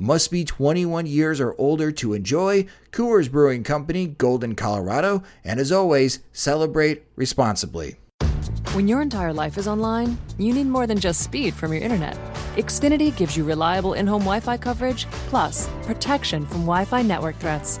Must be 21 years or older to enjoy. Coors Brewing Company, Golden, Colorado. And as always, celebrate responsibly. When your entire life is online, you need more than just speed from your internet. Xfinity gives you reliable in home Wi Fi coverage, plus protection from Wi Fi network threats.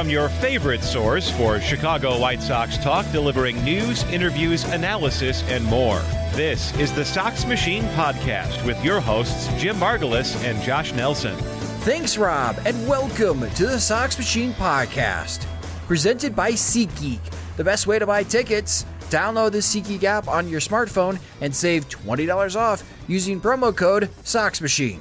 From your favorite source for Chicago White Sox talk, delivering news, interviews, analysis, and more. This is the Sox Machine Podcast with your hosts, Jim Margalus and Josh Nelson. Thanks, Rob, and welcome to the Sox Machine Podcast, presented by SeatGeek. The best way to buy tickets. Download the SeatGeek app on your smartphone and save $20 off using promo code SoxMachine.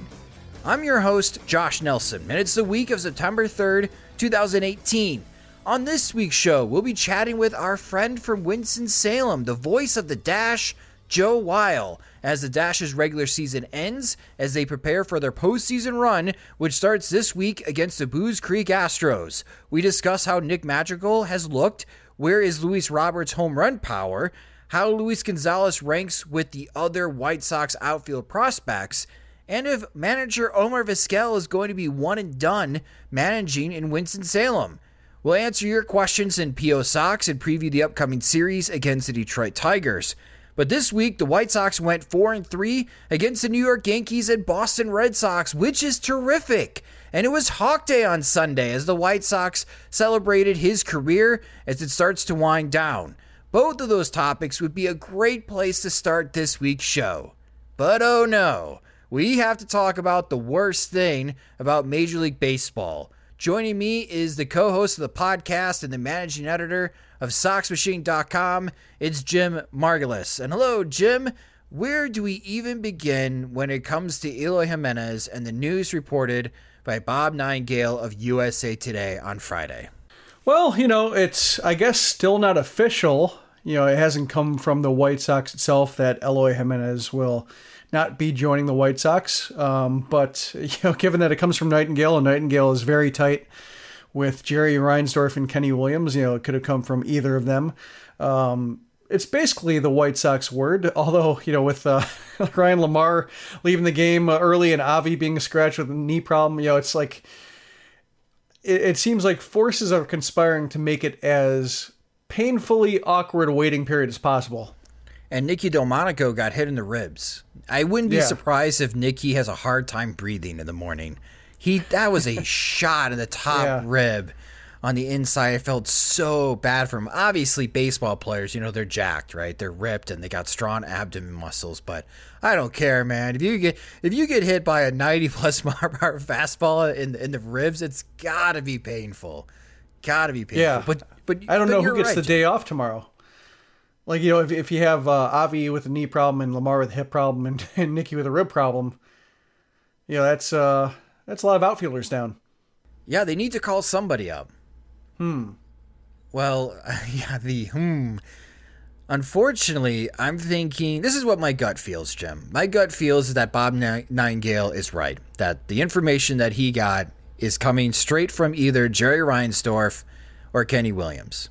I'm your host, Josh Nelson, and it's the week of September 3rd, 2018. On this week's show, we'll be chatting with our friend from Winston-Salem, the voice of the Dash, Joe Weil, as the Dash's regular season ends, as they prepare for their postseason run, which starts this week against the Buies Creek Astros. We discuss how Nick Madrigal has looked, where is Luis Roberts' home run power, how Luis Gonzalez ranks with the other White Sox outfield prospects, and if manager Omar Vizquel is going to be one and done managing in Winston-Salem. We'll answer your questions in PO Sox and preview the upcoming series against the Detroit Tigers. But this week, the White Sox went 4 and 3 against the New York Yankees and Boston Red Sox, which is terrific. And it was Hawk Day on Sunday as the White Sox celebrated his career as it starts to wind down. Both of those topics would be a great place to start this week's show. But oh no we have to talk about the worst thing about Major League Baseball. Joining me is the co host of the podcast and the managing editor of SoxMachine.com. It's Jim Margalus. And hello, Jim. Where do we even begin when it comes to Eloy Jimenez and the news reported by Bob Nightingale of USA Today on Friday? Well, you know, it's, I guess, still not official. You know, it hasn't come from the White Sox itself that Eloy Jimenez will not be joining the White Sox. Um, but you know, given that it comes from Nightingale, and Nightingale is very tight with Jerry Reinsdorf and Kenny Williams, you know, it could have come from either of them. Um, it's basically the White Sox word, although, you know, with uh, Ryan LaMarre leaving the game early and Avi being scratched with a knee problem, you know, it's like, it, it seems like forces are conspiring to make it as painfully awkward a waiting period as possible. And Nicky Delmonico got hit in the ribs. I wouldn't be yeah. surprised if Nicky has a hard time breathing in the morning. He that was a shot in the top yeah. rib on the inside. I felt so bad for him. Obviously, baseball players, you know, they're jacked, right? They're ripped and they got strong abdomen muscles. But I don't care, man. If you get if you get hit by a ninety plus mile per hour fastball in in the ribs, it's gotta be painful. Gotta be painful. Yeah, but but I don't but know who gets right, the day off tomorrow. Like you know, if if you have uh, Avi with a knee problem and LaMarre with a hip problem and, and Nicky with a rib problem, you know that's uh that's a lot of outfielders down. Yeah, they need to call somebody up. Hmm. Well, yeah, the hmm. Unfortunately, I'm thinking this is what my gut feels, Jim. My gut feels that Bob Nightingale is right. That the information that he got is coming straight from either Jerry Reinsdorf or Kenny Williams.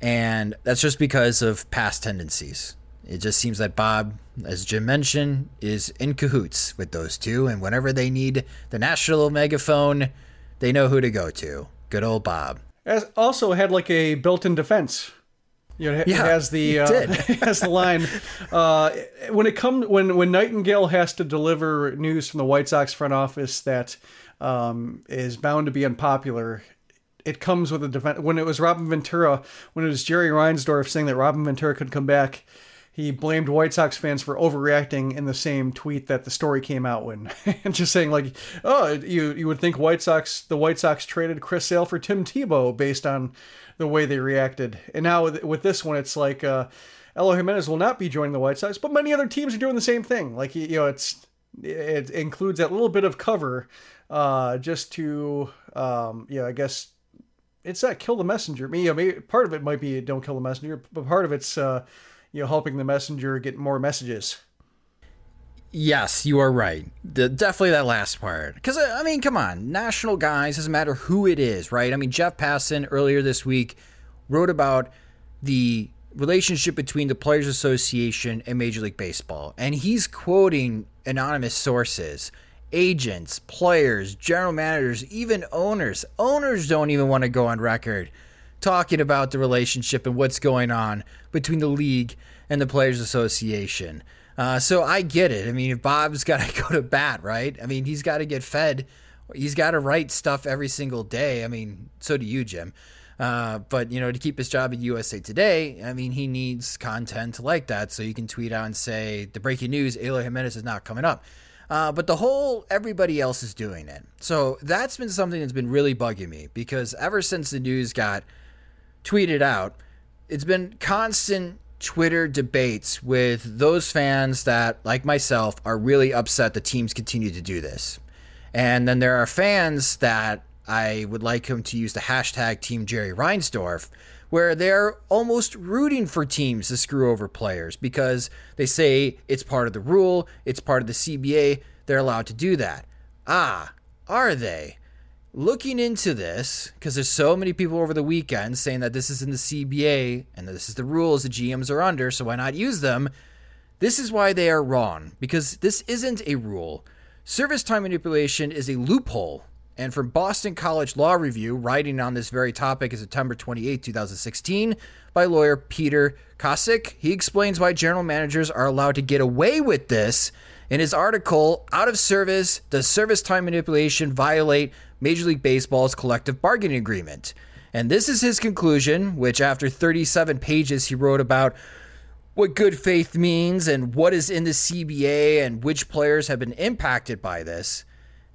And that's just because of past tendencies. It just seems that Bob, as Jim mentioned, is in cahoots with those two. And whenever they need the national megaphone, they know who to go to. Good old Bob. As also had like a built-in defense. You know, it Yeah, has the uh, has the line uh, when it comes when when Nightingale has to deliver news from the White Sox front office that um, is bound to be unpopular. It comes with a defense. When it was Robin Ventura, when it was Jerry Reinsdorf saying that Robin Ventura could come back, he blamed White Sox fans for overreacting in the same tweet that the story came out when, and just saying like, "Oh, you you would think White Sox the White Sox traded Chris Sale for Tim Tebow based on the way they reacted." And now with, with this one, it's like uh, Eloy Jimenez will not be joining the White Sox, but many other teams are doing the same thing. Like you know, it's it includes that little bit of cover uh, just to um, yeah, I guess it's that kill the messenger. Me, know, maybe part of it might be don't kill the messenger, but part of it's uh, you know helping the messenger get more messages. Yes, you are right. The, definitely that last part. Because, I mean, come on. National guys, doesn't matter who it is, right? I mean, Jeff Passan earlier this week wrote about the relationship between the Players Association and Major League Baseball. And he's quoting anonymous sources, agents, players, general managers, even owners. Owners don't even want to go on record talking about the relationship and what's going on between the league and the Players Association. Uh, so I get it. I mean, if Bob's got to go to bat, right? I mean, he's got to get fed. He's got to write stuff every single day. I mean, so do you, Jim. Uh, but you know, to keep his job at USA Today, I mean, he needs content like that, so you can tweet out and say the breaking news: Eloy Jimenez is not coming up. Uh, but the whole everybody else is doing it. So that's been something that's been really bugging me because ever since the news got tweeted out, it's been constant Twitter debates with those fans that, like myself, are really upset the teams continue to do this. And then there are fans that I would like him to use the hashtag Team Jerry Reinsdorf, where they're almost rooting for teams to screw over players because they say it's part of the rule, it's part of the CBA, they're allowed to do that. Ah, are they? looking into this because there's so many people over the weekend saying that this is in the CBA and this is the rules the GMs are under, so why not use them? This is why they are wrong because this isn't a rule. Service time manipulation is a loophole. And from Boston College Law Review, writing on this very topic in September 28, 2016, by lawyer Peter Kosick, he explains why general managers are allowed to get away with this in his article, Out of Service Does Service Time Manipulation Violate Major League Baseball's Collective Bargaining Agreement? And this is his conclusion, which after 37 pages he wrote about what good faith means and what is in the CBA and which players have been impacted by this.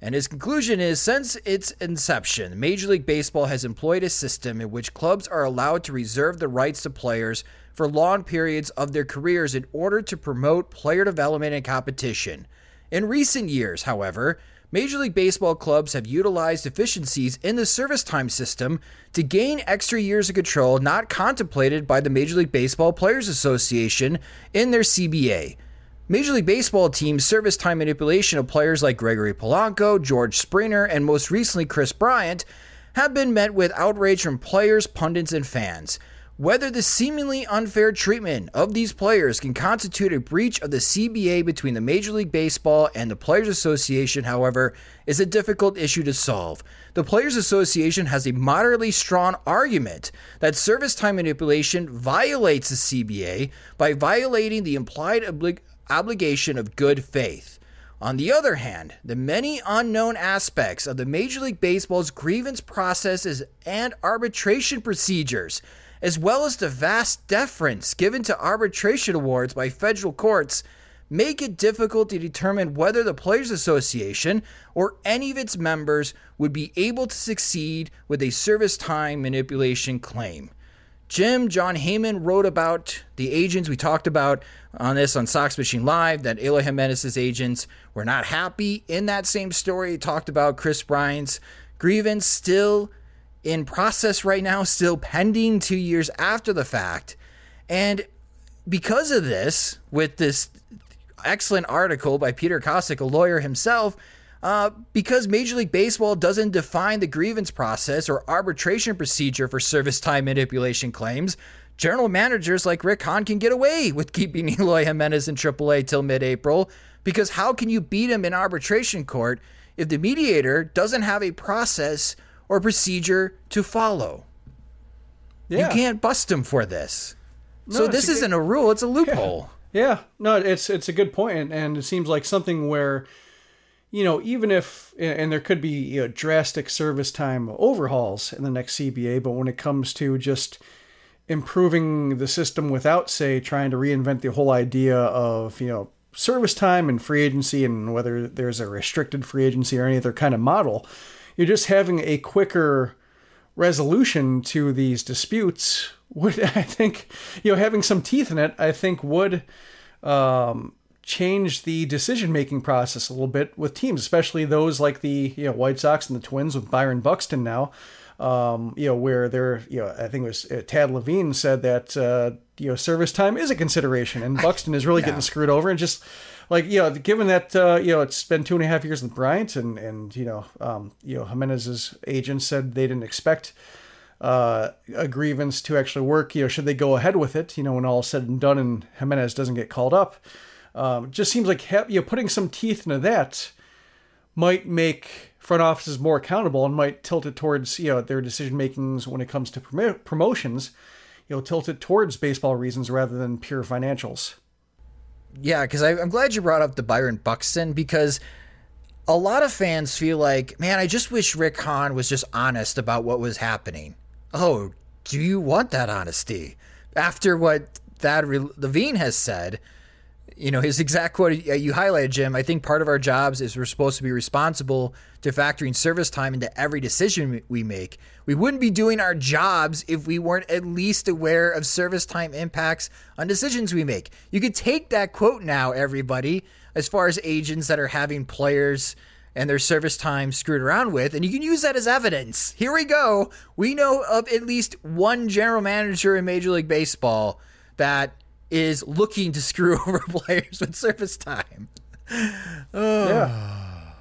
And his conclusion is since its inception, Major League Baseball has employed a system in which clubs are allowed to reserve the rights to players for long periods of their careers in order to promote player development and competition. In recent years, however, Major League Baseball clubs have utilized deficiencies in the service time system to gain extra years of control not contemplated by the Major League Baseball Players Association in their CBA. Major League Baseball teams' service time manipulation of players like Gregory Polanco, George Springer, and most recently Kris Bryant have been met with outrage from players, pundits, and fans. Whether the seemingly unfair treatment of these players can constitute a breach of the CBA between the Major League Baseball and the Players Association, however, is a difficult issue to solve. The Players Association has a moderately strong argument that service time manipulation violates the CBA by violating the implied oblig- obligation of good faith. On the other hand, the many unknown aspects of the Major League Baseball's grievance processes and arbitration procedures, as well as the vast deference given to arbitration awards by federal courts, make it difficult to determine whether the Players Association or any of its members would be able to succeed with a service time manipulation claim. Jim, Jon Heyman wrote about the agents we talked about on this on Sox Machine Live that Eloy Jimenez's agents were not happy in that same story. Talked about Kris Bryant's grievance still in process right now, still pending two years after the fact. And because of this, with this excellent article by Peter Kosick, a lawyer himself, uh, because Major League Baseball doesn't define the grievance process or arbitration procedure for service time manipulation claims, general managers like Rick Hahn can get away with keeping Eloy Jimenez in AAA till mid April. Because how can you beat him in arbitration court if the mediator doesn't have a process or procedure to follow? Yeah. You can't bust him for this. No, so this isn't a rule; it's a loophole. Yeah. yeah. no, it's it's a good point, and it seems like something where, you know, even if and there could be you know, drastic service time overhauls in the next CBA, but when it comes to just improving the system without, say, trying to reinvent the whole idea of you know service time and free agency and whether there's a restricted free agency or any other kind of model, you're just having a quicker resolution to these disputes would I think you know having some teeth in it I think would um, change the decision making process a little bit with teams especially those like the you know White Sox and the Twins with Byron Buxton now um, you know where they're you know I think it was uh, Thad Levine said that uh, you know service time is a consideration and Buxton is really yeah. getting screwed over and just like you know, given that uh, you know it's been two and a half years with Bryant, and and you know, um, you know, Jimenez's agent said they didn't expect uh, a grievance to actually work. You know, should they go ahead with it? You know, when all is said and done, and Jimenez doesn't get called up, um, just seems like you know putting some teeth into that might make front offices more accountable and might tilt it towards you know their decision makings when it comes to prom- promotions. You know, tilt it towards baseball reasons rather than pure financials yeah, because I'm glad you brought up the Byron Buxton because a lot of fans feel like, man, I just wish Rick Hahn was just honest about what was happening. Oh, do you want that honesty? After what Thad Levine has said, you know, his exact quote uh, you highlighted, Jim. I think part of our jobs is we're supposed to be responsible to factoring service time into every decision we make. We wouldn't be doing our jobs if we weren't at least aware of service time impacts on decisions we make. You could take that quote now, everybody, as far as agents that are having players and their service time screwed around with, and you can use that as evidence. Here we go. We know of at least one general manager in Major League Baseball that is looking to screw over players with service time. Oh, yeah.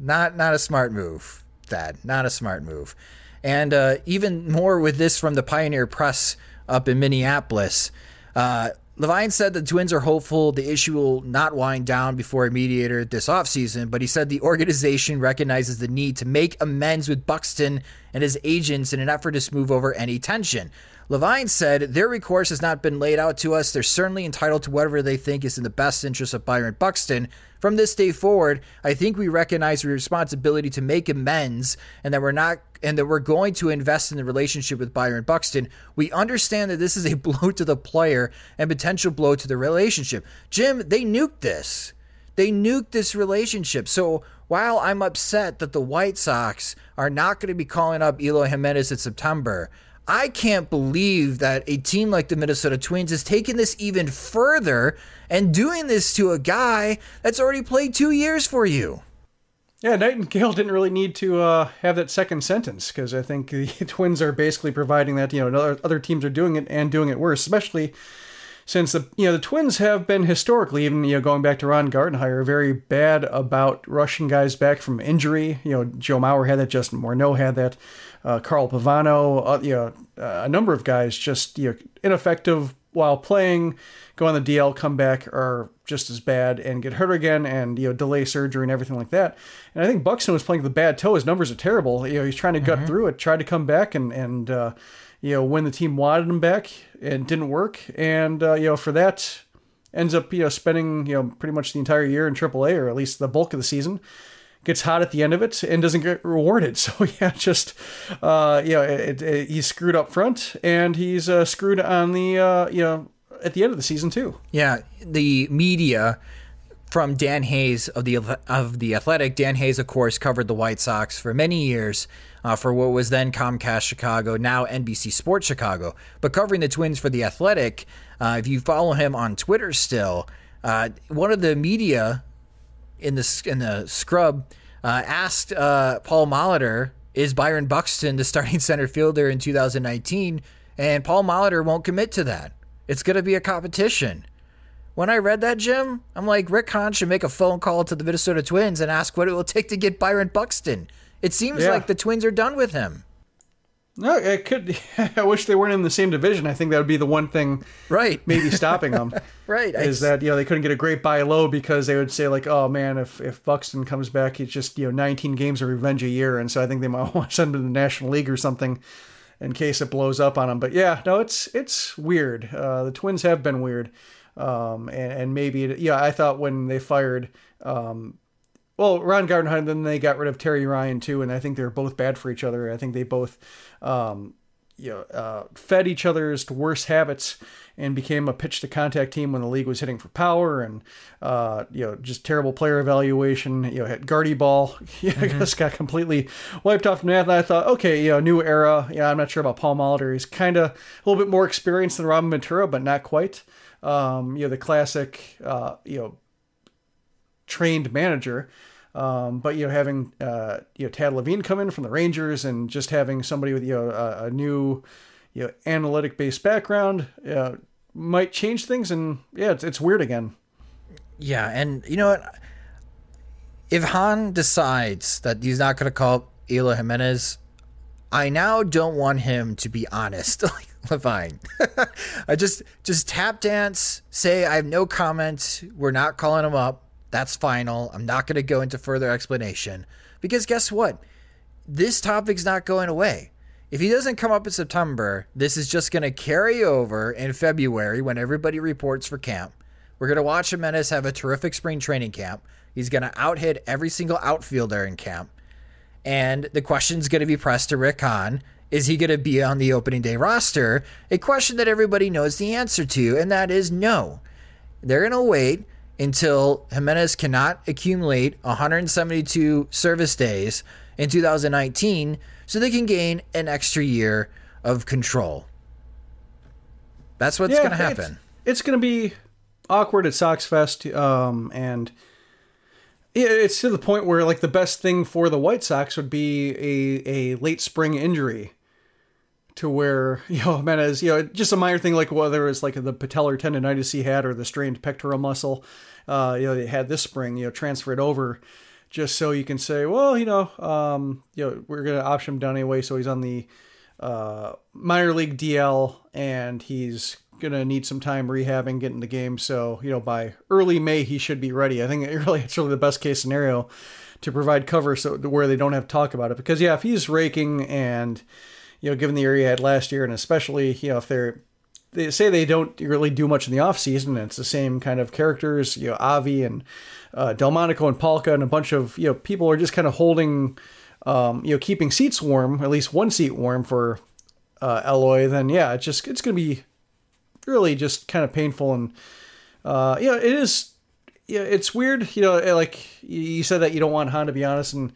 Not not a smart move, Thad. Not a smart move. And uh, even more with this from the Pioneer Press up in Minneapolis. Uh, Levine said the Twins are hopeful the issue will not wind down before a mediator this offseason, but he said the organization recognizes the need to make amends with Buxton and his agents in an effort to smooth over any tension. Levine said, Their recourse has not been laid out to us. They're certainly entitled to whatever they think is in the best interest of Byron Buxton. From this day forward, I think we recognize the responsibility to make amends and that we're not and that we're going to invest in the relationship with Byron Buxton. We understand that this is a blow to the player and potential blow to the relationship. Jim, they nuked this. They nuked this relationship. So while I'm upset that the White Sox are not going to be calling up Eloy Jimenez in September, I can't believe that a team like the Minnesota Twins has taken this even further and doing this to a guy that's already played two years for you. Yeah, Nightingale didn't really need to uh, have that second sentence because I think the Twins are basically providing that. You know, other teams are doing it and doing it worse, especially since the you know the Twins have been historically, even you know going back to Ron Gardenhire, very bad about rushing guys back from injury. You know, Joe Mauer had that, Justin Morneau had that, uh, Carl Pavano, uh, you know, uh, a number of guys just you know ineffective while playing, go on the DL, come back, are just as bad and get hurt again, and you know delay surgery and everything like that. And I think Buxton was playing with a bad toe. His numbers are terrible. You know, he's trying to gut mm-hmm. through it, tried to come back, and and uh, you know, when the team wanted him back, it didn't work. And, uh, you know, for that, ends up, you know, spending, you know, pretty much the entire year in AAA, or at least the bulk of the season. Gets hot at the end of it and doesn't get rewarded. So, yeah, just, uh, you know, it, it, he's screwed up front and he's uh, screwed on the, uh, you know, at the end of the season, too. Yeah. The media from Dan Hayes of the of the Athletic. Dan Hayes, of course, covered the White Sox for many years uh, for what was then Comcast Chicago, now NBC Sports Chicago. But covering the Twins for the Athletic, uh, if you follow him on Twitter still, uh, one of the media in the in the scrub uh, asked uh, Paul Molitor is Byron Buxton the starting center fielder in 2019? And Paul Molitor won't commit to that. It's going to be a competition. When I read that, Jim, I'm like, Rick Hahn should make a phone call to the Minnesota Twins and ask what it will take to get Byron Buxton. It seems Yeah. like the Twins are done with him. No, it could. I wish they weren't in the same division. I think that would be the one thing Right. maybe stopping them. Right. I- Is that you know they couldn't get a great buy low because they would say like, oh man, if if Buxton comes back, it's just you know 19 games of revenge a year, and so I think they might want to send him to the National League or something in case it blows up on him. But yeah, no, it's it's weird. Uh, the Twins have been weird, um, and, and maybe it, yeah, I thought when they fired. Um, well, Ron Gardenhire, then they got rid of Terry Ryan too, and I think they're both bad for each other. I think they both, um, you know, uh, fed each other's worst habits and became a pitch to contact team when the league was hitting for power and, uh, you know, just terrible player evaluation. You know, had Gardy ball, yeah, I guess got completely wiped off from that. And I thought, okay, you know, new era. Yeah, I'm not sure about Paul Molitor. He's kind of a little bit more experienced than Robin Ventura, but not quite. Um, you know, the classic, uh, you know, trained manager. Um, but you know, having uh, you know Thad Levine come in from the Rangers and just having somebody with you know a, a new you know analytic based background uh, might change things. And yeah, it's, it's weird again. Yeah, and you know what? If Hahn decides that he's not going to call up Jimenez, I now don't want him to be honest. like Levine, I just just tap dance, say I have no comment. We're not calling him up. That's final. I'm not going to go into further explanation because guess what? This topic's not going away. If he doesn't come up in September, this is just going to carry over in February when everybody reports for camp. We're going to watch Jimenez have a terrific spring training camp. He's going to outhit every single outfielder in camp. And the question's going to be pressed to Rick. Is he going to be on the opening day roster? A question that everybody knows the answer to, and that is no. They're going to wait until Jimenez cannot accumulate 172 service days in 2019 so they can gain an extra year of control. That's what's Yeah, going to happen. It's, going to be awkward at Sox Fest, um, and yeah, it's to the point where like the best thing for the White Sox would be a a late spring injury. To where you know Jimenez, you know, just a minor thing like whether it's like the patellar tendonitis he had or the strained pectoral muscle, uh, you know, they had this spring, you know, transfer it over, just so you can say, well, you know, um, you know, we're gonna option him down anyway, so he's on the uh, minor league DL and he's gonna need some time rehabbing, getting the game. So you know, by early May he should be ready. I think really it's really the best case scenario to provide cover so where they don't have to talk about it. Because yeah, if he's raking and you know, given the year he had last year, and especially you know if they're they say they don't really do much in the off season, and it's the same kind of characters, you know, Avi and uh, Delmonico and Palka and a bunch of you know people are just kind of holding, um, you know, keeping seats warm, at least one seat warm for uh, Eloy. Then yeah, it's just it's gonna be really just kind of painful and uh, yeah, it is. Yeah, it's weird. You know, like you said that you don't want Hahn to be honest, and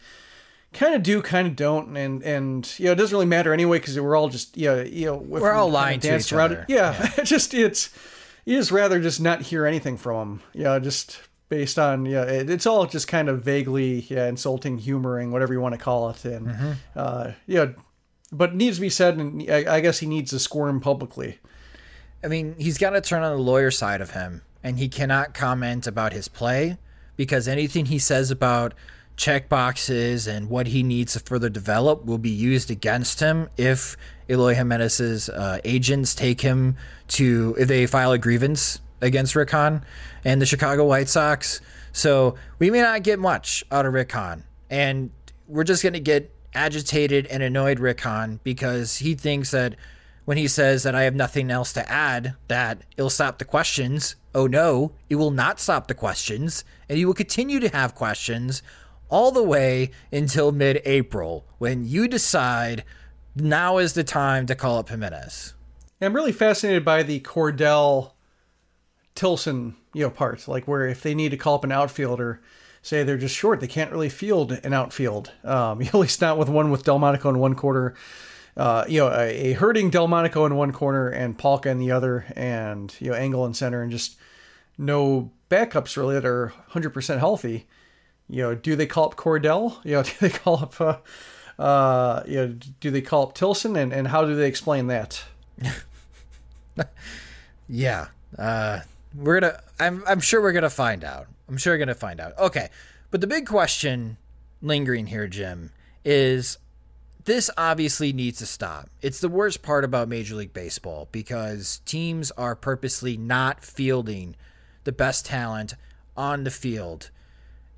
kind of do, kind of don't, and and you know, it doesn't really matter anyway because we're all just you know, you know, We're all lying to each around other. It, yeah, it's just it's you just rather just not hear anything from him. Yeah, just based on yeah, it, it's all just kind of vaguely yeah, insulting, humoring, whatever you want to call it, and Mm-hmm. uh, yeah, but it needs to be said, and I, I guess he needs to squirm publicly. I mean, he's got to turn on the lawyer side of him, and he cannot comment about his play because anything he says about check boxes and what he needs to further develop will be used against him if Eloy Jimenez's uh, agents take him to if they file a grievance against Rick Hahn and the Chicago White Sox. So we may not get much out of Rick Hahn, and we're just going to get agitated and annoyed Rick Hahn because he thinks that when he says that I have nothing else to add, that it'll stop the questions. Oh no, it will not stop the questions, and he will continue to have questions all the way until mid April when you decide now is the time to call up Jimenez. I'm really fascinated by the Cordell Tilson, you know, part, like where if they need to call up an outfielder, say they're just short, they can't really field an outfield. Um, at least not with one with Delmonico in one quarter, uh, you know, a, a hurting Delmonico in one corner and Palka in the other, and you know, Engel in center, and just no backups really that are 100% healthy. You know, do they call up Cordell? You know, do they call up uh, Uh, you know, do they call up Tilson, and, and how do they explain that? yeah, uh, we're gonna. I'm I'm sure we're gonna find out. I'm sure we're gonna find out. Okay, but the big question lingering here, Jim, is this obviously needs to stop. It's the worst part about Major League Baseball because teams are purposely not fielding the best talent on the field.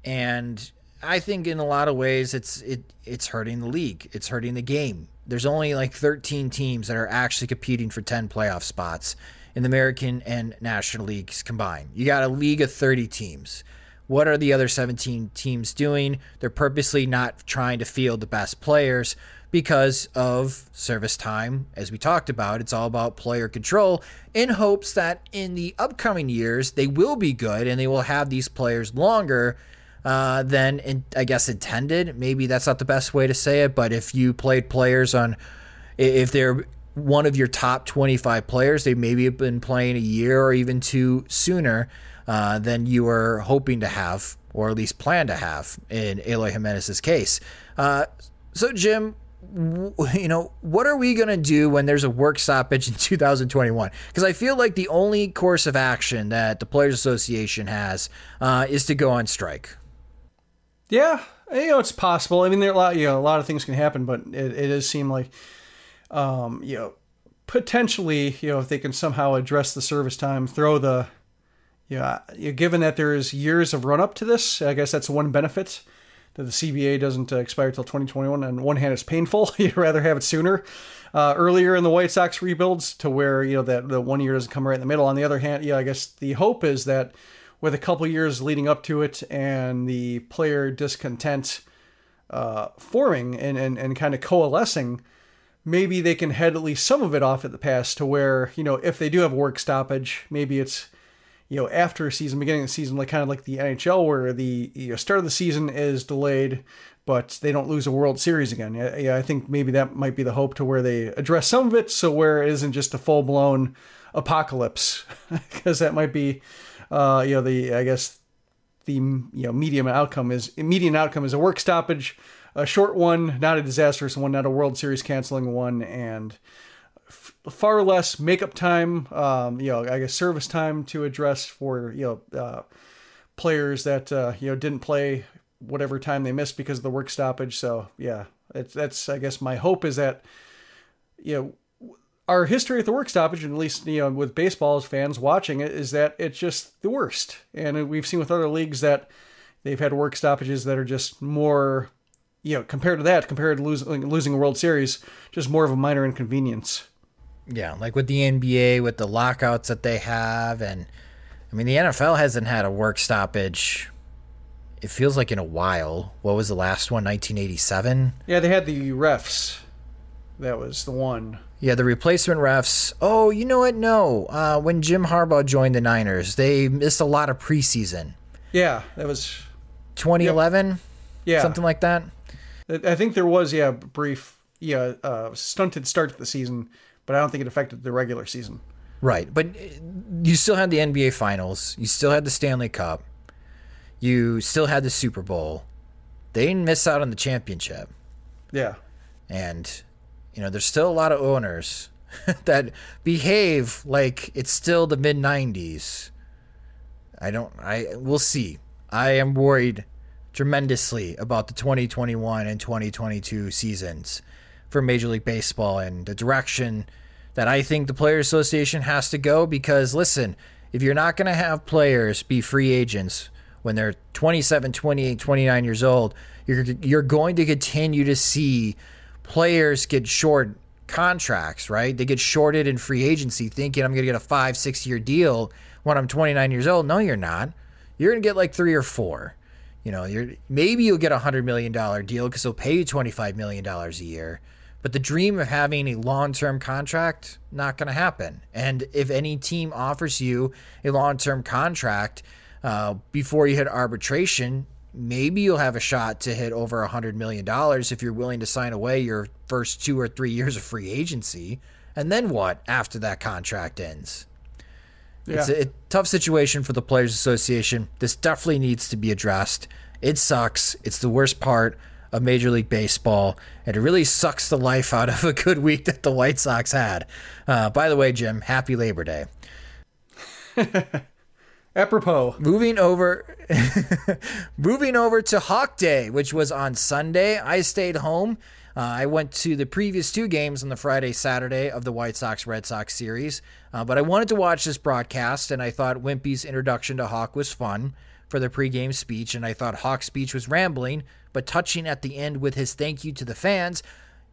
And I think in a lot of ways it's it it's hurting the league. It's hurting the game. There's only like 13 teams that are actually competing for 10 playoff spots in the American and National Leagues combined. You got a league of 30 teams. What are the other 17 teams doing? They're purposely not trying to field the best players because of service time. As we talked about, it's all about player control in hopes that in the upcoming years they will be good and they will have these players longer uh, than in, I guess intended. Maybe that's not the best way to say it, but if you played players on, if they're one of your top 25 players, they maybe have been playing a year or even two sooner uh, than you were hoping to have, or at least plan to have in Eloy Jimenez's case. Uh, so, Jim, you know, what are we going to do when there's a work stoppage in 2021? Because I feel like the only course of action that the Players Association has uh, is to go on strike. Yeah, you know, it's possible. I mean, there are a lot, you know, a lot of things can happen, but it, it does seem like, um, you know, potentially, you know, if they can somehow address the service time, throw the, you know, given that there is years of run up to this, I guess that's one benefit that the CBA doesn't uh, expire till 2021. On one hand, it's painful. You'd rather have it sooner, uh, earlier in the White Sox rebuilds to where, you know, that the one year doesn't come right in the middle. On the other hand, yeah, I guess the hope is that with a couple years leading up to it and the player discontent uh, forming and, and, and kind of coalescing, maybe they can head at least some of it off at the pass to where, you know, if they do have work stoppage, maybe it's, you know, after a season, beginning of the season, like kind of like the NHL where the you know, start of the season is delayed, but they don't lose a World Series again. Yeah, I think maybe that might be the hope to where they address some of it so where it isn't just a full blown apocalypse, because that might be uh, you know, the I guess the you know medium outcome is median outcome is a work stoppage, a short one, not a disastrous one, not a World Series canceling one, and f- far less makeup time. Um, you know, I guess service time to address for you know uh, players that uh, you know didn't play whatever time they missed because of the work stoppage. So yeah, it's that's I guess my hope is that you know our history with the work stoppage, and at least you know with baseball as fans watching it, is that it's just the worst. And we've seen with other leagues that they've had work stoppages that are just more, you know, compared to that, compared to losing losing a World Series, just more of a minor inconvenience. Yeah, like with the NBA, with the lockouts that they have, and I mean the NFL hasn't had a work stoppage. It feels like in a while. What was the last one? 1987. Yeah, they had the refs. That was the one. Yeah, the replacement refs. Oh, you know what? No. Uh, when Jim Harbaugh joined the Niners, they missed a lot of preseason. Yeah, that was 2011. Yep. Yeah, something like that. I think there was yeah brief yeah uh, stunted start to the season, but I don't think it affected the regular season. Right, but uh, you still had the NBA Finals. You still had the Stanley Cup. You still had the Super Bowl. They didn't miss out on the championship. Yeah, and you know, there's still a lot of owners that behave like it's still the mid 90s. I don't I we'll see. I am worried tremendously about the 2021 and 2022 seasons for Major League Baseball and the direction that I think the Players Association has to go because listen, if you're not going to have players be free agents when they're 27, 28, 29 years old, you're you're going to continue to see players get short contracts, right? They get shorted in free agency thinking I'm going to get a five, six year deal when I'm 29 years old. No, you're not. You're going to get like three or four. You know, you're maybe you'll get a hundred million dollar deal because they'll pay you 25 million dollars a year. But the dream of having a long term contract, not going to happen. And if any team offers you a long term contract uh, before you hit arbitration, maybe you'll have a shot to hit over a hundred million dollars if you're willing to sign away your first two or three years of free agency. And then what after that contract ends? Yeah. It's a, a tough situation for the Players Association. This definitely needs to be addressed. It sucks. It's the worst part of Major League Baseball, and it really sucks the life out of a good week that the White Sox had. Uh, by the way, Jim, happy Labor Day. Apropos. Moving over, moving over to Hawk Day, which was on Sunday. I stayed home. Uh, I went to the previous two games on the Friday, Saturday of the White Sox Red Sox series, uh, but I wanted to watch this broadcast, and I thought Wimpy's introduction to Hawk was fun for the pregame speech, and I thought Hawk's speech was rambling, but touching at the end with his thank you to the fans.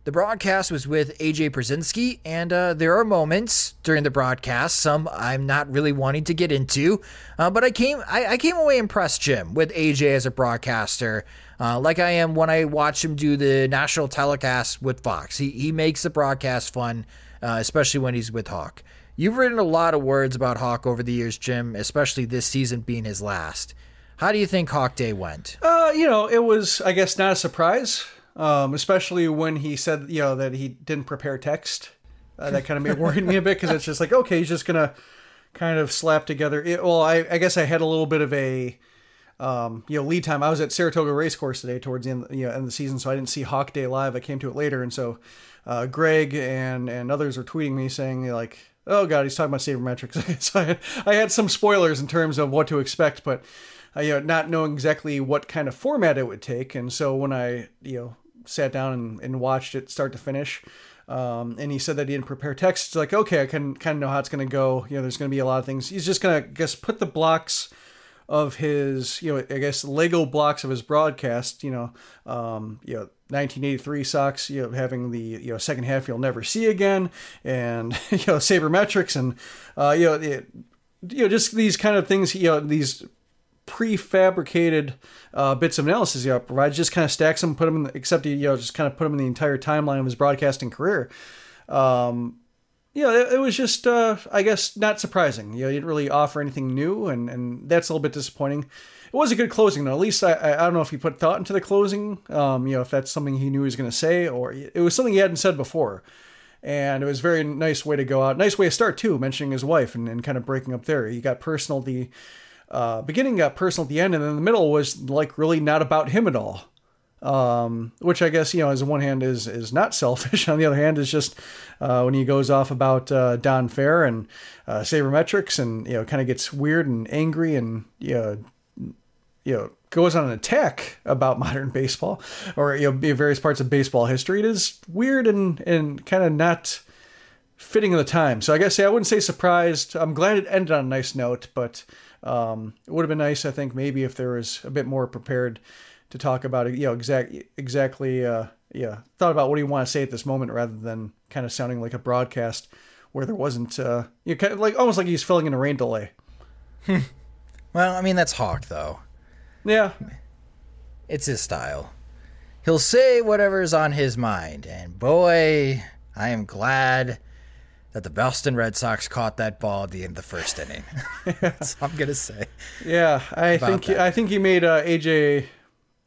The broadcast was with AJ Pierzynski, and uh, there are moments during the broadcast, some I'm not really wanting to get into, uh, but I came I, I, came away impressed, Jim, with AJ as a broadcaster, uh, like I am when I watch him do the national telecast with Fox. He he makes the broadcast fun, uh, especially when he's with Hawk. You've written a lot of words about Hawk over the years, Jim, especially this season being his last. How do you think Hawk Day went? Uh, you know, it was I guess not a surprise um, especially when he said you know that he didn't prepare text. Uh, that kind of made worried me a bit because it's just like okay, he's just gonna kind of slap together. It, well, I, I guess I had a little bit of a um, you know lead time. I was at Saratoga Racecourse today towards the end, you know, end of the season, so I didn't see Hawk Day live. I came to it later, and so uh, Greg and and others are tweeting me saying like, "Oh God, he's talking about sabermetrics." so I had, I had some spoilers in terms of what to expect, but uh, you know, not knowing exactly what kind of format it would take, and so when I you know sat down and, and watched it start to finish. Um, and he said that he didn't prepare text. It's like, okay, I can kind of know how it's going to go. You know, there's going to be a lot of things. He's just going to, guess, put the blocks of his, you know, I guess Lego blocks of his broadcast. You know, um, you know, 1983 Sox, you know, having the you know second half you'll never see again, and you know sabermetrics, and uh, you know, it, you know, just these kind of things. You know, these prefabricated uh, bits of analysis he provides. Just kind of stacks them, put them in, the, except he, you know, just kind of put them in the entire timeline of his broadcasting career. Um, you know, it, it was just, uh, I guess, not surprising. You know, he didn't really offer anything new, and, and that's a little bit disappointing. It was a good closing, though. At least I, I don't know if he put thought into the closing. Um, you know, if that's something he knew he was going to say, or it was something he hadn't said before. And it was a very nice way to go out. Nice way to start too, mentioning his wife and, and kind of breaking up there. He got personal the uh, beginning got personal at the end, and then the middle was like really not about him at all. Um, which I guess you know, as one hand is is not selfish. On the other hand, is just uh, when he goes off about uh, Don Fehr and uh, sabermetrics, and you know, kind of gets weird and angry, and you know, you know, goes on an attack about modern baseball or you know various parts of baseball history. It is weird and and kind of not fitting of the time. So I guess yeah, I wouldn't say surprised. I'm glad it ended on a nice note, but um, it would have been nice, I think, maybe if there was a bit more prepared to talk about it. You know, exact, exactly. Uh, yeah, thought about what do you want to say at this moment rather than kind of sounding like a broadcast where there wasn't. Uh, you know, kind of like almost like he's filling in a rain delay. well, I mean that's Hawk though. Yeah, it's his style. He'll say whatever's on his mind, and boy, I am glad that the Boston Red Sox caught that ball at the end of the first inning. That's all I'm gonna say. Yeah, I think he, I think he made uh, AJ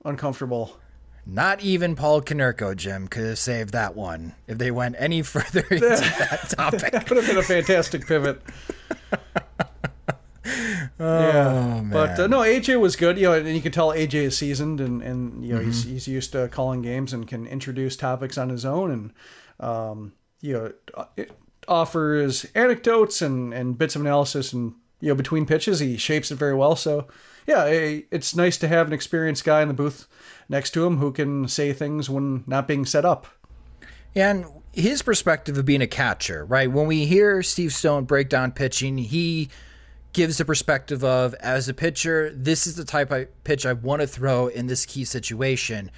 uncomfortable. Not even Paul Konerko, Jim, could have saved that one if they went any further into that topic. that would have been a fantastic pivot. oh, yeah, man. but uh, no, AJ was good. You know, and you can tell AJ is seasoned, and and you know mm-hmm. he's he's used to calling games and can introduce topics on his own, and um, you know, it, offers anecdotes and, and bits of analysis and you know between pitches he shapes it very well. So yeah it's nice to have an experienced guy in the booth next to him who can say things when not being set up. And his perspective of being a catcher right? When we hear steve stone break down pitching he gives the perspective of as a pitcher this is the type of pitch i want to throw in this key situation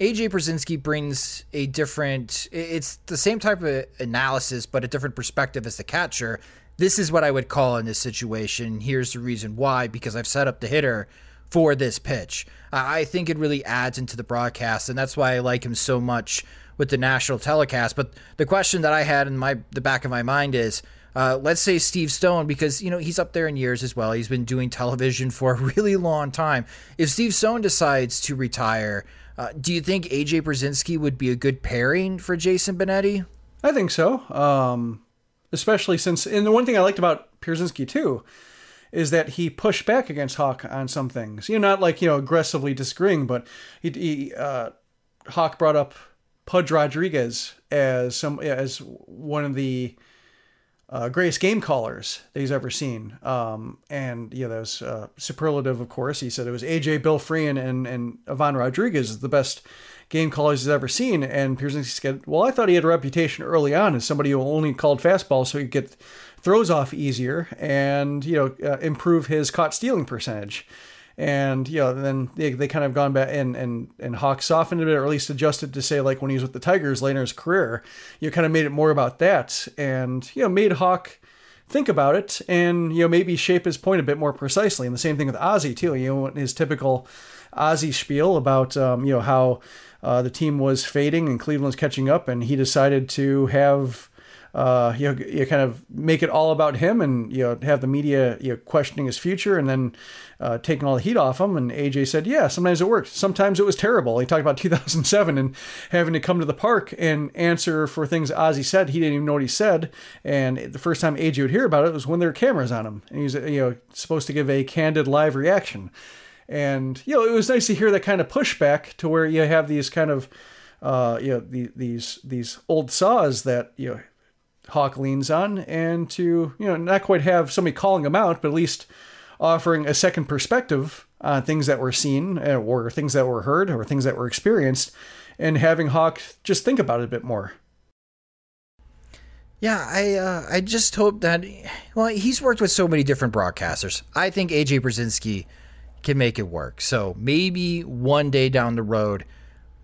AJ Pierzynski brings a different, it's the same type of analysis, but a different perspective as the catcher. This is what I would call in this situation. Here's the reason why, because I've set up the hitter for this pitch. I think it really adds into the broadcast, and that's why I like him so much with the national telecast. But the question that I had in my the back of my mind is, uh, let's say Steve Stone, because you know he's up there in years as well. He's been doing television for a really long time. If Steve Stone decides to retire, uh, do you think AJ Pierzynski would be a good pairing for Jason Benetti? I think so. Um, especially since, and the one thing I liked about Pierzynski too is that he pushed back against Hawk on some things. You know, not like you know aggressively disagreeing, but he, he uh, Hawk brought up Pudge Rodriguez as some as one of the uh, greatest game callers that he's ever seen. Um, and yeah, that was uh, superlative, of course. He said it was AJ, Bill Freehan, and and Ivan Rodriguez the best game callers he's ever seen. And Pierzynski said, "Well, I thought he had a reputation early on as somebody who only called fastballs so he could get throws off easier and you know uh, improve his caught stealing percentage." And you know then they, they kind of gone back and and and Hawk softened a bit or at least adjusted to say like when he was with the Tigers later in his career you know, kind of made it more about that and you know made Hawk think about it and you know maybe shape his point a bit more precisely. And the same thing with Ozzie too. You know his typical Ozzie spiel about um, you know how uh, the team was fading and Cleveland's catching up and he decided to have uh, you know, you kind of make it all about him and, you know, have the media, you know, questioning his future and then uh, taking all the heat off him. And AJ said, yeah, sometimes it worked. Sometimes it was terrible. He talked about 2007 and having to come to the park and answer for things Ozzie said. He didn't even know what he said. And the first time AJ would hear about it was when there were cameras on him. And he was, you know, supposed to give a candid live reaction. And, you know, it was nice to hear that kind of pushback to where you have these kind of, uh, you know, the, these, these old saws that, you know, Hawk leans on, and to you know not quite have somebody calling him out, but at least offering a second perspective on things that were seen uh, or things that were heard or things that were experienced, and having Hawk just think about it a bit more. Yeah, I uh, I just hope that well he's worked with so many different broadcasters. I think AJ Pierzynski can make it work. So maybe one day down the road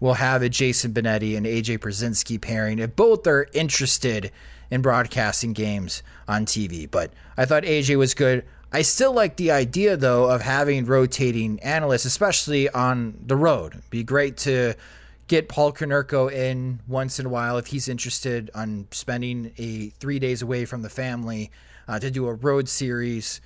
we'll have a Jason Benetti and AJ Pierzynski pairing if both are interested in broadcasting games on TV. But I thought AJ was good. I still like the idea though of having rotating analysts, especially on the road. It'd be great to get Paul Konerko in once in a while if he's interested on spending a three days away from the family uh, to do a road series.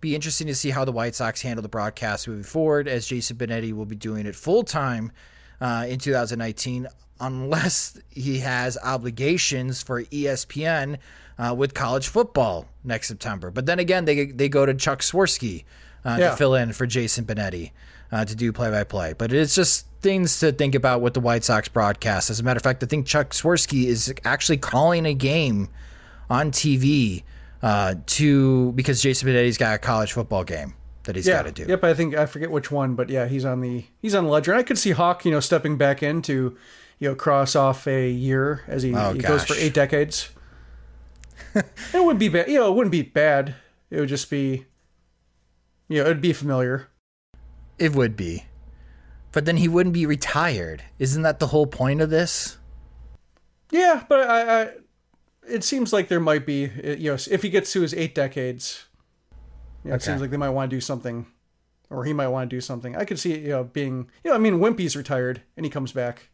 Be interesting to see how the White Sox handle the broadcast moving forward, as Jason Benetti will be doing it full time uh, in 2019 unless he has obligations for ESPN uh, with college football next September. But then again, they they go to Chuck Swirsky uh, yeah. to fill in for Jason Benetti uh, to do play by play. But it's just things to think about with the White Sox broadcast. As a matter of fact, I think Chuck Swirsky is actually calling a game on TV uh, to because Jason Benetti's got a college football game that he's yeah. got to do. Yep, I think I forget which one, but yeah, he's on the he's on the ledger. And I could see Hawk, you know, stepping back into you know cross off a year as he, oh, he goes for eight decades. it wouldn't be bad. You know, it wouldn't be bad. It would just be, you know, it'd be familiar. It would be, but then he wouldn't be retired. Isn't that the whole point of this? Yeah, but I, I it seems like there might be, you know, if he gets to his eight decades, you know, okay. it seems like they might want to do something, or he might want to do something. I could see, you know, being, you know, I mean, Wimpy's retired and he comes back.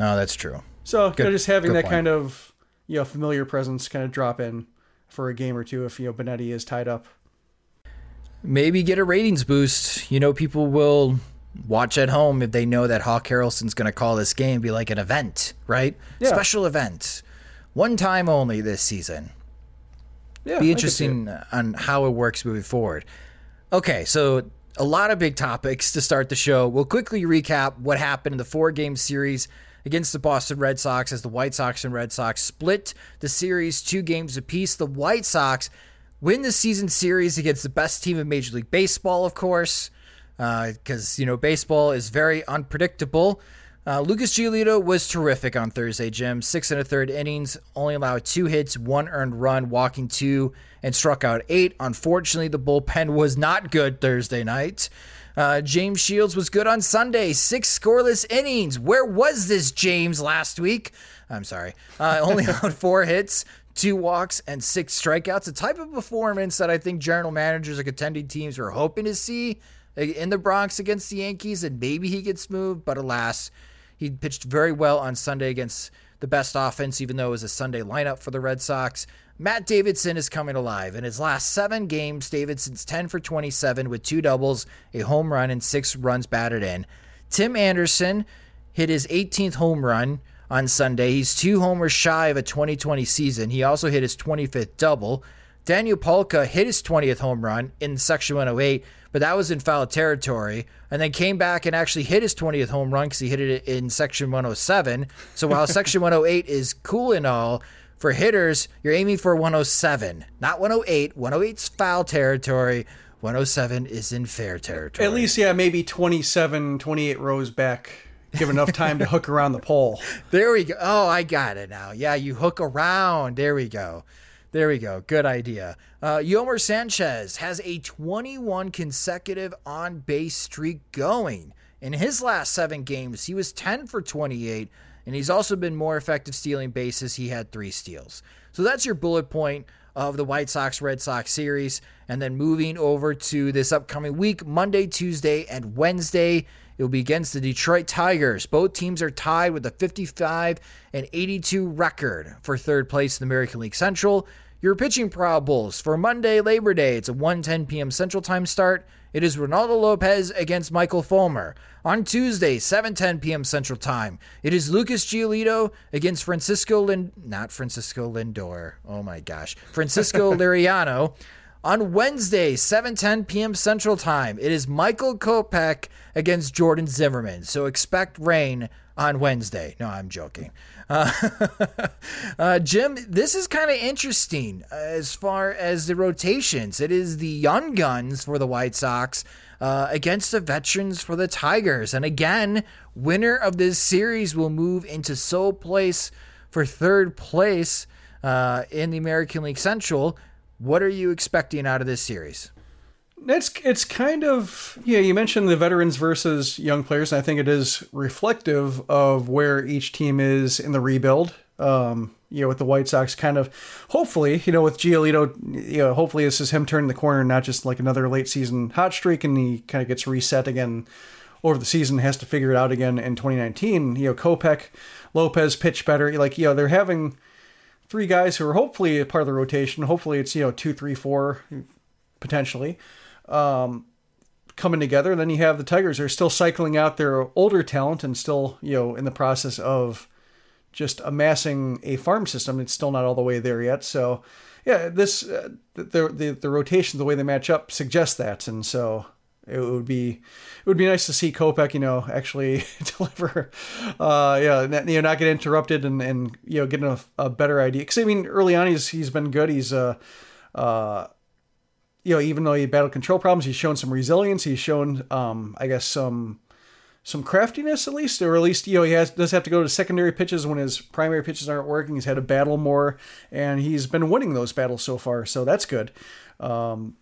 Oh, that's true. So good, you know, just having that point. kind of you know familiar presence kind of drop in for a game or two if you know Benetti is tied up. Maybe get a ratings boost. You know, people will watch at home if they know that Hawk Harrelson's going to call this game be like an event, right? Yeah. Special event, one time only this season. Yeah, be interesting on how it works moving forward. Okay, so a lot of big topics to start the show. We'll quickly recap what happened in the four game series against the Boston Red Sox as the White Sox and Red Sox split the series two games apiece. The White Sox win the season series against the best team in Major League Baseball, of course, because, uh, you know, baseball is very unpredictable. Uh, Lucas Giolito was terrific on Thursday, Jim. Six and a third innings, only allowed two hits, one earned run, walking two, and struck out eight. Unfortunately, the bullpen was not good Thursday night. Uh, James Shields was good on Sunday, six scoreless innings. Where was this James last week? I'm sorry. Uh, only on four hits, two walks, and six strikeouts. A type of performance that I think general managers or contending teams were hoping to see in the Bronx against the Yankees, and maybe he gets moved. But alas, he pitched very well on Sunday against the best offense, even though it was a Sunday lineup for the Red Sox. Matt Davidson is coming alive. In his last seven games, Davidson's 10 for 27 with two doubles, a home run, and six runs batted in. Tim Anderson hit his 18th home run on Sunday. He's two homers shy of a 2020 season. He also hit his 25th double. Daniel Palka hit his 20th home run in Section 108, but that was in foul territory, and then came back and actually hit his 20th home run because he hit it in Section 107. So while Section 108 is cool and all, for hitters, you're aiming for 107, not 108. 108's foul territory. 107 is in fair territory. At least, yeah, maybe 27, 28 rows back. Give enough time to hook around the pole. There we go. Oh, I got it now. Yeah, you hook around. There we go. There we go. Good idea. Uh, Yolmer Sanchez has a 21 consecutive on base streak going. In his last seven games, he was 10 for 28, and he's also been more effective stealing bases. He had three steals. So that's your bullet point of the White Sox Red Sox series. And then moving over to this upcoming week, Monday, Tuesday, and Wednesday. It will be against the Detroit Tigers. Both teams are tied with a 55 and 82 record for third place in the American League Central. Your pitching probables for Monday, Labor Day. It's a 1:10 p.m. Central Time start. It is Reynaldo Lopez against Michael Fulmer. On Tuesday, 7:10 p.m. Central Time, it is Lucas Giolito against Francisco Lind not Francisco Lindor. Oh my gosh. Francisco Liriano. On Wednesday, 7:10 p.m. Central Time, it is Michael Kopech against Jordan Zimmermann. So expect rain on Wednesday. No, I'm joking. Uh, uh, Jim, this is kind of interesting as far as the rotations. It is the young guns for the White Sox uh, against the veterans for the Tigers. And again, winner of this series will move into sole place for third place uh, in the American League Central. What are you expecting out of this series? It's it's kind of yeah. You mentioned the veterans versus young players, and I think it is reflective of where each team is in the rebuild. Um, you know, with the White Sox, kind of hopefully, you know, with Giolito, you know, hopefully this is him turning the corner, not just like another late season hot streak, and he kind of gets reset again over the season, has to figure it out again in 2019. You know, Kopech, Lopez pitch better. Like you know, they're having three guys who are hopefully part of the rotation. Hopefully, it's you know two, three, four, potentially um, coming together. And then you have the Tigers are still cycling out their older talent and still, you know, in the process of just amassing a farm system. It's still not all the way there yet. So, yeah, this uh, the, the the rotation, the way they match up, suggests that. And so it would be it would be nice to see Kopech, you know, actually deliver, uh, yeah, you know, not get interrupted and and you know, getting a, a better idea. Because I mean, early on he's he's been good. He's uh, uh you know, even though he battled control problems, he's shown some resilience. He's shown, um, I guess, some some craftiness at least, or at least you know he has does have to go to secondary pitches when his primary pitches aren't working. He's had to battle more, and he's been winning those battles so far, so that's good. Um,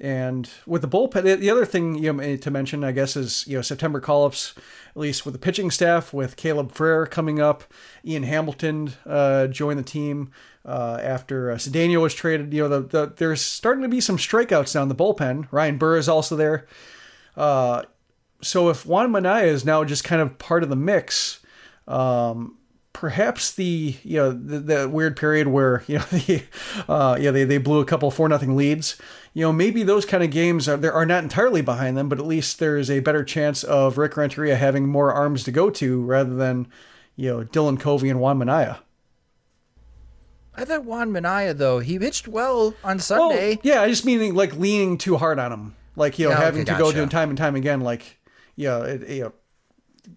and with the bullpen, the other thing you know, to mention, I guess, is you know September call-ups, at least with the pitching staff, with Caleb Frare coming up, Ian Hamilton uh, joined the team uh, after uh, was traded. You know, the, the, there's starting to be some strikeouts down the bullpen. Ryan Burr is also there. Uh, so if Juan Minaya is now just kind of part of the mix, um, perhaps the you know the, the, weird period where you know the uh, yeah they, they blew a couple four nothing leads. You know maybe those kind of games are there are not entirely behind them, but at least there is a better chance of Rick Renteria having more arms to go to rather than you know Dylan Covey and Juan Minaya. I thought Juan Minaya though he pitched well on Sunday. Well, yeah, I just mean like leaning too hard on him, like you know yeah, having okay, to gotcha. go to him time and time again, like yeah, it, you know,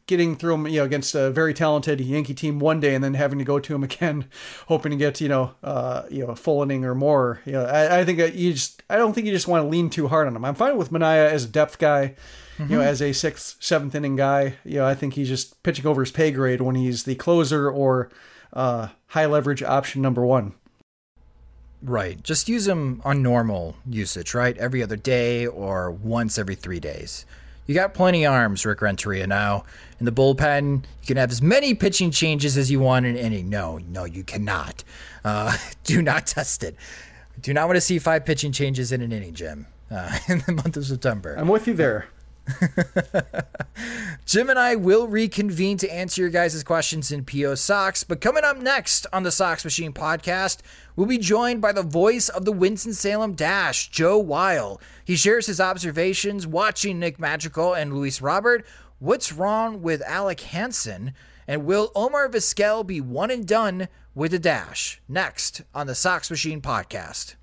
getting through him you know against a very talented Yankee team one day and then having to go to him again, hoping to get you know uh, you know a full inning or more. You know, I, I think you just I don't think you just want to lean too hard on him. I'm fine with Minaya as a depth guy. Mm-hmm. You know, mm-hmm. as a sixth, seventh inning guy, you know, I think he's just pitching over his pay grade when he's the closer or uh, high leverage option number one. Right. Just use them on normal usage, right? Every other day or once every three days. You got plenty of arms, Rick Renteria, now. In the bullpen, you can have as many pitching changes as you want in an inning. No, no, you cannot. Uh, do not test it. Do not want to see five pitching changes in an inning, Jim, uh, in the month of September. I'm with you there. Jim and I will reconvene to answer your guys' questions in PO Socks. But coming up next on the Sox Machine podcast, we'll be joined by the voice of the Winston-Salem Dash, Joe Weil. He shares his observations watching Nick Madrigal and Luis Robert. What's wrong with Alec Hansen? And will Omar Vizquel be one and done with the Dash? Next on the Sox Machine podcast.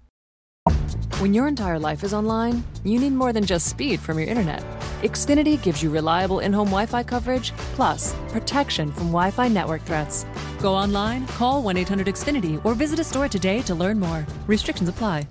When your entire life is online, you need more than just speed from your internet. Xfinity gives you reliable in home Wi Fi coverage, plus protection from Wi Fi network threats. Go online, call 1 800 Xfinity, or visit a store today to learn more. Restrictions apply.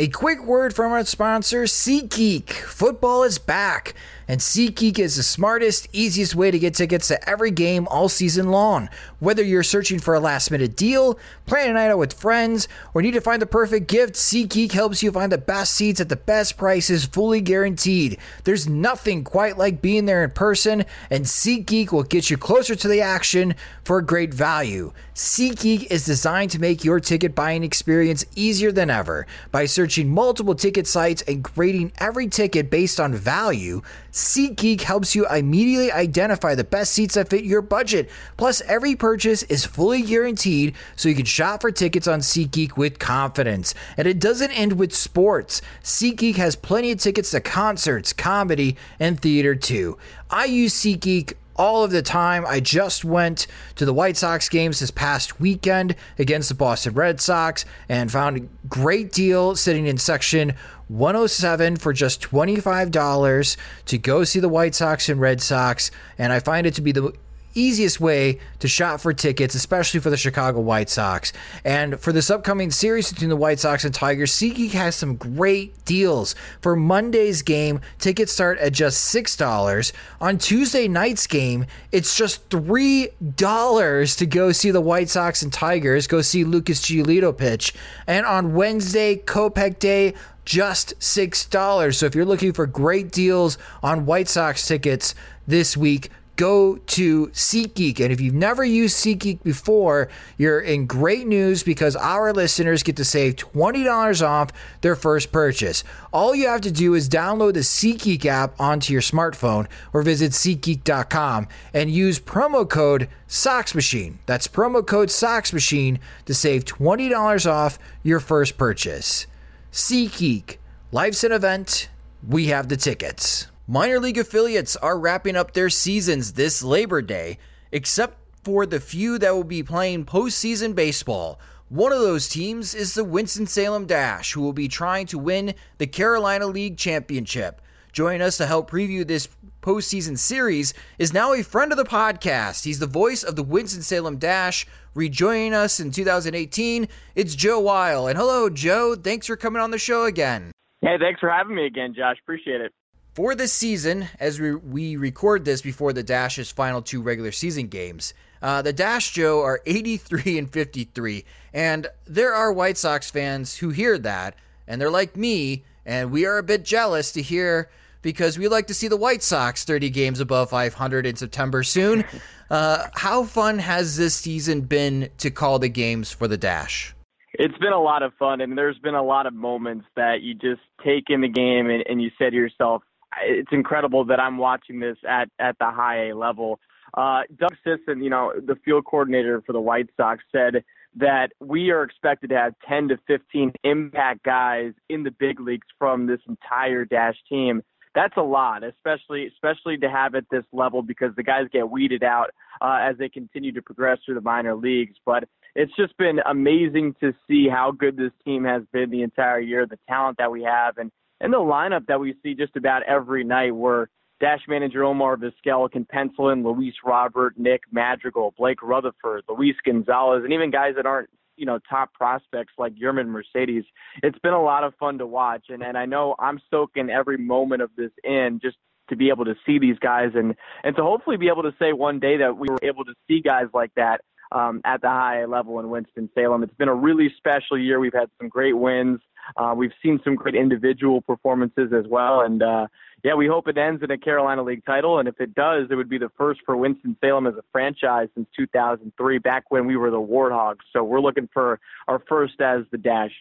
A quick word from our sponsor, SeatGeek. Football is back, and SeatGeek is the smartest, easiest way to get tickets to every game all season long. Whether you're searching for a last minute deal, planning a night out with friends, or need to find the perfect gift, SeatGeek helps you find the best seats at the best prices, fully guaranteed. There's nothing quite like being there in person, and SeatGeek will get you closer to the action for a great value. SeatGeek is designed to make your ticket buying experience easier than ever by searching multiple ticket sites and grading every ticket based on value, SeatGeek helps you immediately identify the best seats that fit your budget. Plus, every purchase is fully guaranteed, so you can shop for tickets on SeatGeek with confidence. And it doesn't end with sports. SeatGeek has plenty of tickets to concerts, comedy, and theater too. I use SeatGeek all of the time. I just went to the White Sox games this past weekend against the Boston Red Sox and found a great deal sitting in section 107 for just $25 to go see the White Sox and Red Sox. And I find it to be the easiest way to shop for tickets, especially for the Chicago White Sox. And for this upcoming series between the White Sox and Tigers, SeatGeek has some great deals. For Monday's game, tickets start at just $6. On Tuesday night's game, it's just $3 to go see the White Sox and Tigers, go see Lucas Giolito pitch. And on Wednesday, Kopech Day, just $6. So if you're looking for great deals on White Sox tickets this week, go to SeatGeek. And if you've never used SeatGeek before, you're in great news because our listeners get to save $20 off their first purchase. All you have to do is download the SeatGeek app onto your smartphone or visit SeatGeek.com and use promo code SoxMachine. That's promo code SoxMachine to save $20 off your first purchase. SeatGeek. Life's an event. We have the tickets. Minor league affiliates are wrapping up their seasons this Labor Day, except for the few that will be playing postseason baseball. One of those teams is the Winston-Salem Dash, who will be trying to win the Carolina League Championship. Join us to help preview this postseason series is now a friend of the podcast. He's the voice of the Winston-Salem Dash. Rejoining us in 2018, it's Joe Weil. And hello, Joe. Thanks for coming on the show again. Hey, thanks for having me again, Josh. Appreciate it for this season, as we, we record this before the Dash's final two regular season games, uh, the Dash Joe are 83 and 53. And there are White Sox fans who hear that, and they're like me, and we are a bit jealous to hear because we like to see the White Sox 30 games above 500 in September soon. Uh, how fun has this season been to call the games for the Dash? It's been a lot of fun, and there's been a lot of moments that you just take in the game and, and you say to yourself, it's incredible that I'm watching this at at the high A level. Uh, Doug Sisson, you know, the field coordinator for the White Sox, said that we are expected to have 10 to 15 impact guys in the big leagues from this entire Dash team. That's a lot, especially especially to have at this level because the guys get weeded out uh, as they continue to progress through the minor leagues. But it's just been amazing to see how good this team has been the entire year, the talent that we have, and and the lineup that we see just about every night where Dash manager Omar Vizquel can pencil in Luis Robert, Nick Madrigal, Blake Rutherford, Luis Gonzalez, and even guys that aren't, you know, top prospects like Yermin Mercedes. It's been a lot of fun to watch. And, and I know I'm soaking every moment of this in just to be able to see these guys and, and to hopefully be able to say one day that we were able to see guys like that um, at the high level in Winston-Salem. It's been a really special year. We've had some great wins. Uh, we've seen some great individual performances as well, and uh, yeah, we hope it ends in a Carolina League title. And if it does, it would be the first for Winston Salem as a franchise since 2003, back when we were the Warthogs. So we're looking for our first as the Dash.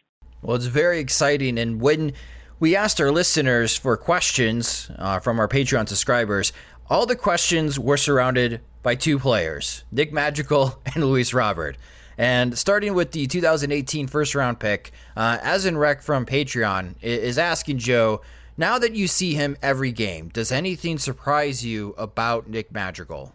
Well, it's very exciting, and when we asked our listeners for questions uh, from our Patreon subscribers, all the questions were surrounded by two players, Nick Madrigal and Luis Robert. And starting with the 2018 first round pick, uh, as in rec from Patreon is asking Joe, now that you see him every game, does anything surprise you about Nick Madrigal?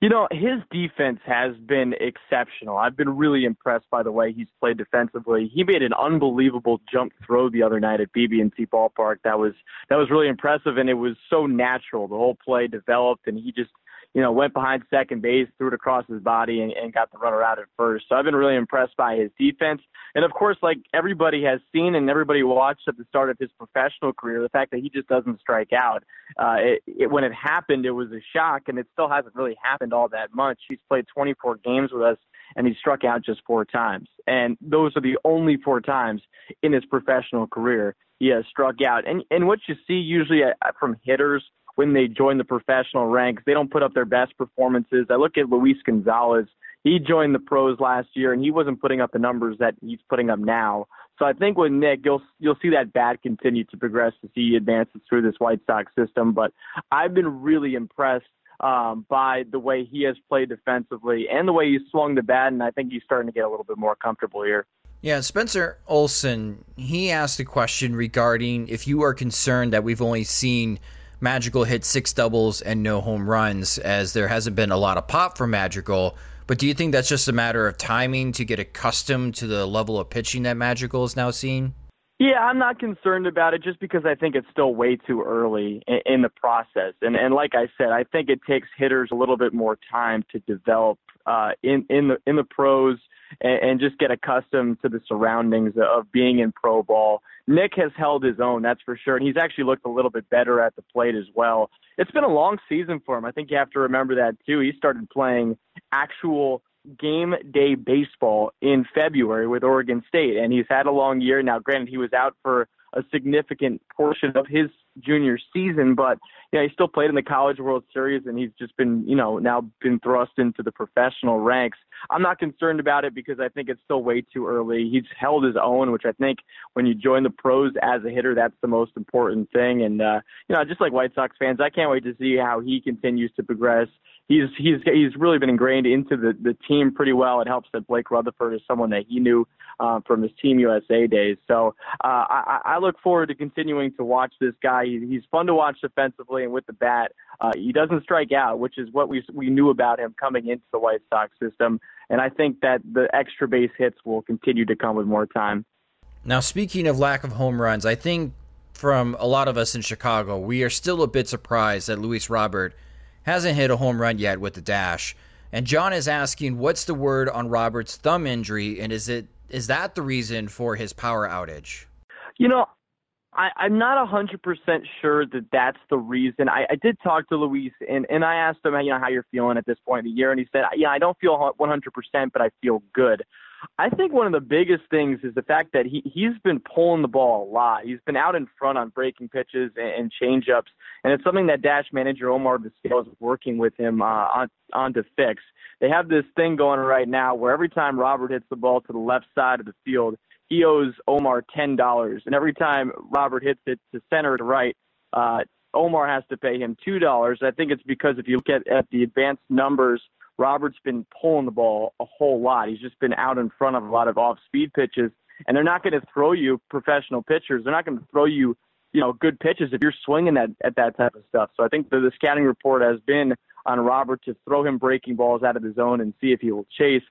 You know, his defense has been exceptional. I've been really impressed by the way he's played defensively. He made an unbelievable jump throw the other night at BB&T Ballpark. That was that was really impressive, and it was so natural. The whole play developed, and he just you know, went behind second base, threw it across his body, and, and got the runner out at first. So I've been really impressed by his defense. And of course, like everybody has seen and everybody watched at the start of his professional career, the fact that he just doesn't strike out. Uh, it, it, when it happened, it was a shock, and it still hasn't really happened all that much. He's played 24 games with us, and he struck out just four times. And those are the only four times in his professional career he has struck out. And and what you see usually uh, from hitters when they join the professional ranks. They don't put up their best performances. I look at Luis Gonzalez. He joined the pros last year, and he wasn't putting up the numbers that he's putting up now. So I think with Nick, you'll you'll see that bat continue to progress as he advances through this White Sox system. But I've been really impressed um, by the way he has played defensively and the way he swung the bat, and I think he's starting to get a little bit more comfortable here. Yeah, Spencer Olson, he asked a question regarding if you are concerned that we've only seen Madrigal hit six doubles and no home runs, as there hasn't been a lot of pop for Madrigal. But do you think that's just a matter of timing to get accustomed to the level of pitching that Madrigal is now seeing? Yeah, I'm not concerned about it just because I think it's still way too early in, in the process. And and like I said, I think it takes hitters a little bit more time to develop uh, in in the in the pros and, and just get accustomed to the surroundings of being in pro ball. Nick has held his own, that's for sure, and he's actually looked a little bit better at the plate as well. It's been a long season for him. I think you have to remember that too. He started playing actual game day baseball in February with Oregon State, and he's had a long year now. Granted, he was out for a significant portion of his junior season, but you know, he still played in the College World Series and he's just been, you know, now been thrust into the professional ranks. I'm not concerned about it because I think it's still way too early. He's held his own, which I think when you join the pros as a hitter, that's the most important thing. And uh, you know, just like White Sox fans, I can't wait to see how he continues to progress he's he's he's really been ingrained into the the team pretty well. It helps that Blake Rutherford is someone that he knew uh, from his Team USA days. So uh, I, I look forward to continuing to watch this guy. He, he's fun to watch defensively and with the bat. Uh, he doesn't strike out, which is what we we knew about him coming into the White Sox system. And I think that the extra base hits will continue to come with more time. Now, speaking of lack of home runs, I think from a lot of us in Chicago, we are still a bit surprised that Luis Robert hasn't hit a home run yet with the dash. And John is asking, what's the word on Robert's thumb injury, and is it is that the reason for his power outage? You know, I, I'm not a hundred percent sure that that's the reason. I, I did talk to Luis, and and I asked him, you know, how you're feeling at this point in the year, and he said, yeah, I don't feel 100 percent, but I feel good. I think one of the biggest things is the fact that he he's been pulling the ball a lot. He's been out in front on breaking pitches and, and changeups, and it's something that Dash manager Omar Vizquel is working with him uh, on on to fix. They have this thing going right now where every time Robert hits the ball to the left side of the field, he owes Omar ten dollars, and every time Robert hits it to center to right, uh, Omar has to pay him two dollars. I think it's because if you look at, at the advanced numbers Robert's been pulling the ball a whole lot. He's just been out in front of a lot of off speed pitches, and they're not going to throw you professional pitchers. They're not going to throw you, you know, good pitches if you're swinging at, at that type of stuff. So I think the, the scouting report has been on Robert to throw him breaking balls out of the zone and see if he will chase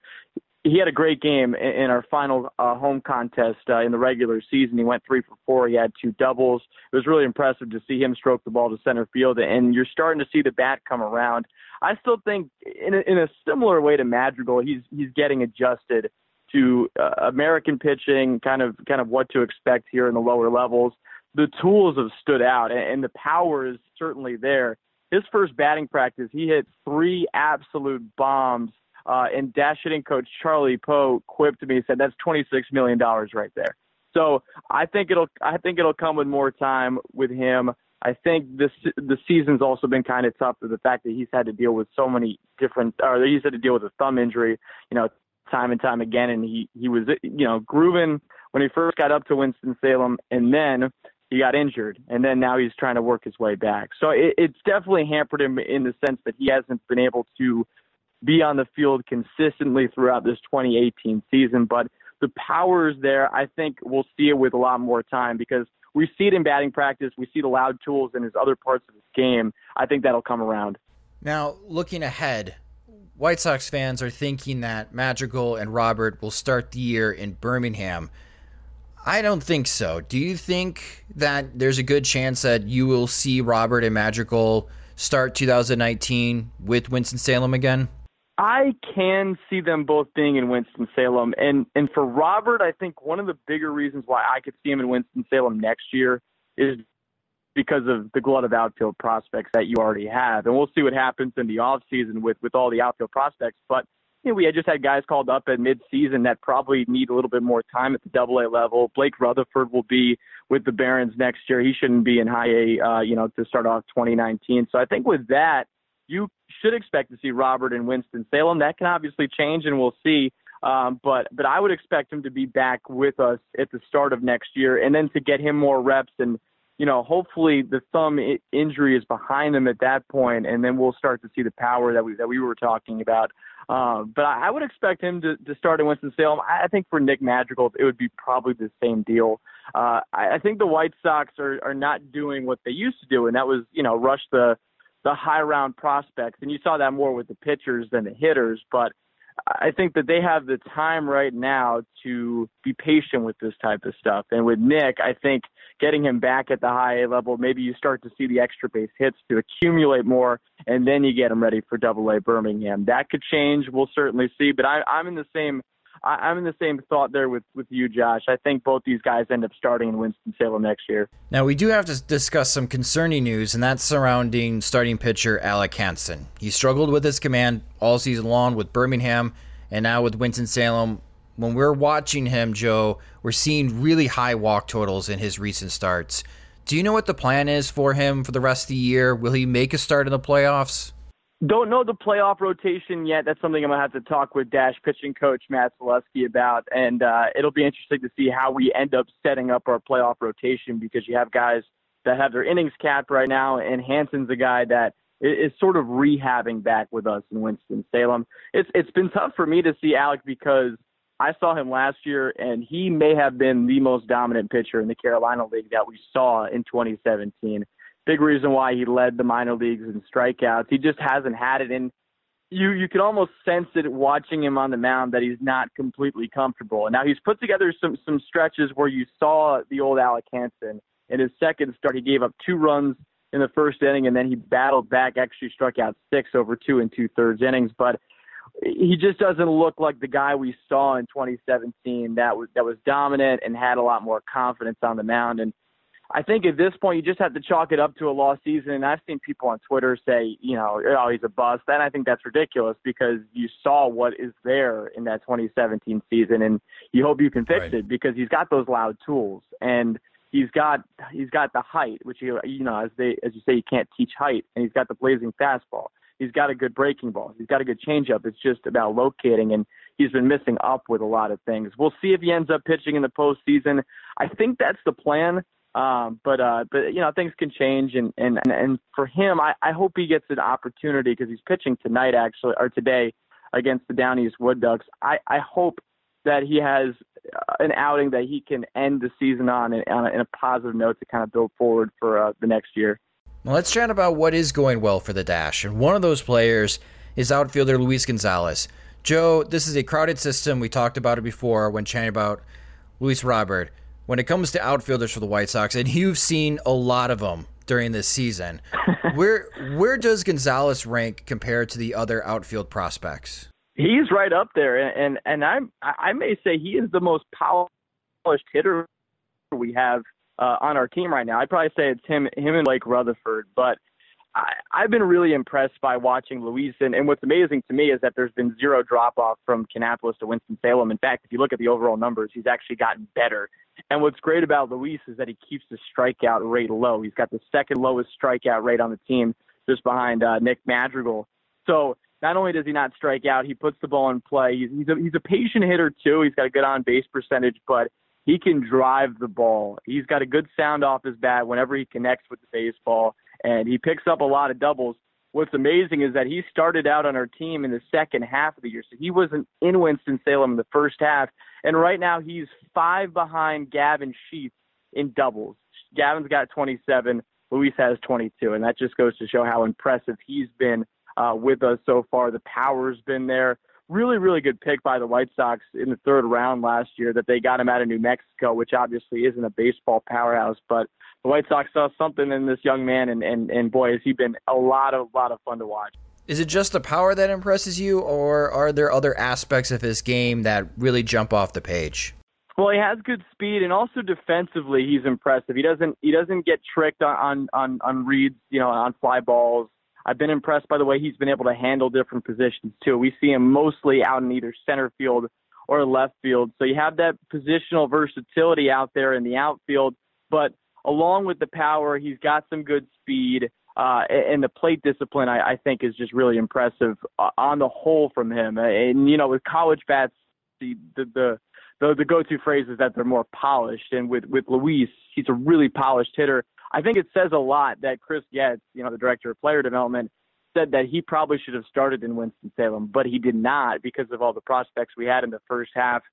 he had a great game in, our final uh, home contest uh, in the regular season. He went three for four. He had two doubles. It was really impressive to see him stroke the ball to center field, and you're starting to see the bat come around. I still think, in a, in a similar way to Madrigal, he's he's getting adjusted to uh, American pitching, kind of kind of what to expect here in the lower levels. The tools have stood out, and, and the power is certainly there. His first batting practice, he hit three absolute bombs uh, and dash hitting coach Charlie Poe quipped to me and said, "That's twenty six million dollars right there." So I think it'll I think it'll come with more time with him. I think this the season's also been kind of tough with the fact that he's had to deal with so many different, or he's had to deal with a thumb injury, you know, time and time again, and he he was you know grooving when he first got up to Winston Salem, and then he got injured, and then now he's trying to work his way back. So it, it's definitely hampered him in the sense that he hasn't been able to be on the field consistently throughout this 2018 season. But the power is there. I think we'll see it with a lot more time because we see it in batting practice. We see the loud tools in his other parts of his game. I think that'll come around. Now, looking ahead, White Sox fans are thinking that Madrigal and Robert will start the year in Birmingham. I don't think so. Do you think that there's a good chance that you will see Robert and Madrigal start 2019 with Winston-Salem again? I can see them both being in Winston-Salem. And, and for Robert, I think one of the bigger reasons why I could see him in Winston-Salem next year is because of the glut of outfield prospects that you already have. And we'll see what happens in the offseason with, with all the outfield prospects. But you know, we had just had guys called up at midseason that probably need a little bit more time at the double A level. Blake Rutherford will be with the Barons next year. He shouldn't be in high A, uh, you know, to start off 2019. So I think with that, you should expect to see Robert and Winston Salem. That can obviously change, and we'll see. Um, but but I would expect him to be back with us at the start of next year, and then to get him more reps and you know, hopefully the thumb injury is behind them at that point, and then we'll start to see the power that we that we were talking about. Uh, but I, I would expect him to, to start in Winston Salem. I, I think for Nick Madrigal, it would be probably the same deal. Uh, I, I think the White Sox are are not doing what they used to do, and that was you know rush the the high round prospects, and you saw that more with the pitchers than the hitters. But I think that they have the time right now to be patient with this type of stuff. And with Nick, I think getting him back at the high A level, maybe you start to see the extra base hits to accumulate more, and then you get him ready for Double A Birmingham. That could change. We'll certainly see. But I, I'm in the same I, am in the same thought there with, with you, Josh. I think both these guys end up starting in Winston-Salem next year. Now, we do have to discuss some concerning news, and that's surrounding starting pitcher Alec Hansen. He struggled with his command all season long with Birmingham and now with Winston-Salem. When we're watching him, Joe, we're seeing really high walk totals in his recent starts. Do you know what the plan is for him for the rest of the year? Will he make a start in the playoffs? Don't know the playoff rotation yet. That's something I'm gonna have to talk with Dash pitching coach Matt Zaleski about, and uh, it'll be interesting to see how we end up setting up our playoff rotation because you have guys that have their innings capped right now, and Hansen's a guy that is sort of rehabbing back with us in Winston Salem. It's it's been tough for me to see Alec because I saw him last year, and he may have been the most dominant pitcher in the Carolina League that we saw in 2017 big reason why he led the minor leagues in strikeouts. He just hasn't had it in you you can almost sense it watching him on the mound that he's not completely comfortable. And now he's put together some some stretches where you saw the old Alec Hansen in his second start he gave up two runs in the first inning and then he battled back, actually struck out six over two and two thirds innings. But he just doesn't look like the guy we saw in 2017 that was that was dominant and had a lot more confidence on the mound. And I think at this point you just have to chalk it up to a lost season. And I've seen people on Twitter say, you know, oh, he's a bust. And I think that's ridiculous because you saw what is there in that 2017 season, and you hope you can fix right. it because he's got those loud tools and he's got he's got the height, which you you know as they as you say you can't teach height, and he's got the blazing fastball. He's got a good breaking ball. He's got a good changeup. It's just about locating, and he's been missing up with a lot of things. We'll see if he ends up pitching in the postseason. I think that's the plan. Um, but uh, but you know things can change, and and and for him, I, I hope he gets an opportunity because he's pitching tonight actually or today against the Down East Wood Ducks. I I hope that he has an outing that he can end the season on in, on a, in a positive note to kind of build forward for uh, the next year. Well, let's chat about what is going well for the Dash, and one of those players is outfielder Luis Gonzalez. Joe, this is a crowded system. We talked about it before when chatting about Luis Robert when it comes to outfielders for the White Sox, and you've seen a lot of them during this season. where where does Gonzalez rank compared to the other outfield prospects? He's right up there, and and I'm I may say he is the most polished hitter we have uh, on our team right now. I'd probably say it's him him and Blake Rutherford, but I, I've been really impressed by watching Luis, and, and what's amazing to me is that there's been zero drop off from Kannapolis to Winston Salem. In fact, if you look at the overall numbers, he's actually gotten better. And what's great about Luis is that he keeps the strikeout rate low. He's got the second lowest strikeout rate on the team, just behind uh, Nick Madrigal. So not only does he not strike out, he puts the ball in play. He's he's a, he's a patient hitter too. He's got a good on base percentage, but he can drive the ball. He's got a good sound off his bat whenever he connects with the baseball and he picks up a lot of doubles. What's amazing is that he started out on our team in the second half of the year, so he wasn't in Winston Salem in the first half, and right now he's five behind Gavin Sheets in doubles. Gavin's got 27, Luis has 22, and that just goes to show how impressive he's been uh, with us so far. The power's been there. Really, really good pick by the White Sox in the third round last year that they got him out of New Mexico, which obviously isn't a baseball powerhouse, but the White Sox saw something in this young man, and and, and boy, has he been a lot of lot of fun to watch. Is it just the power that impresses you, or are there other aspects of his game that really jump off the page? Well, he has good speed, and also defensively, he's impressive. He doesn't he doesn't get tricked on on on reads, you know, on fly balls. I've been impressed by the way he's been able to handle different positions too. We see him mostly out in either center field or left field, so you have that positional versatility out there in the outfield. But along with the power, he's got some good speed. Uh, and the plate discipline, I, I think, is just really impressive uh, on the whole from him. And you know, with college bats, the the, the the, the go-to phrase is that they're more polished. And with with Luis, he's a really polished hitter. I think it says a lot that Chris Getz, you know, the director of player development, said that he probably should have started in Winston Salem, but he did not because of all the prospects we had in the first half.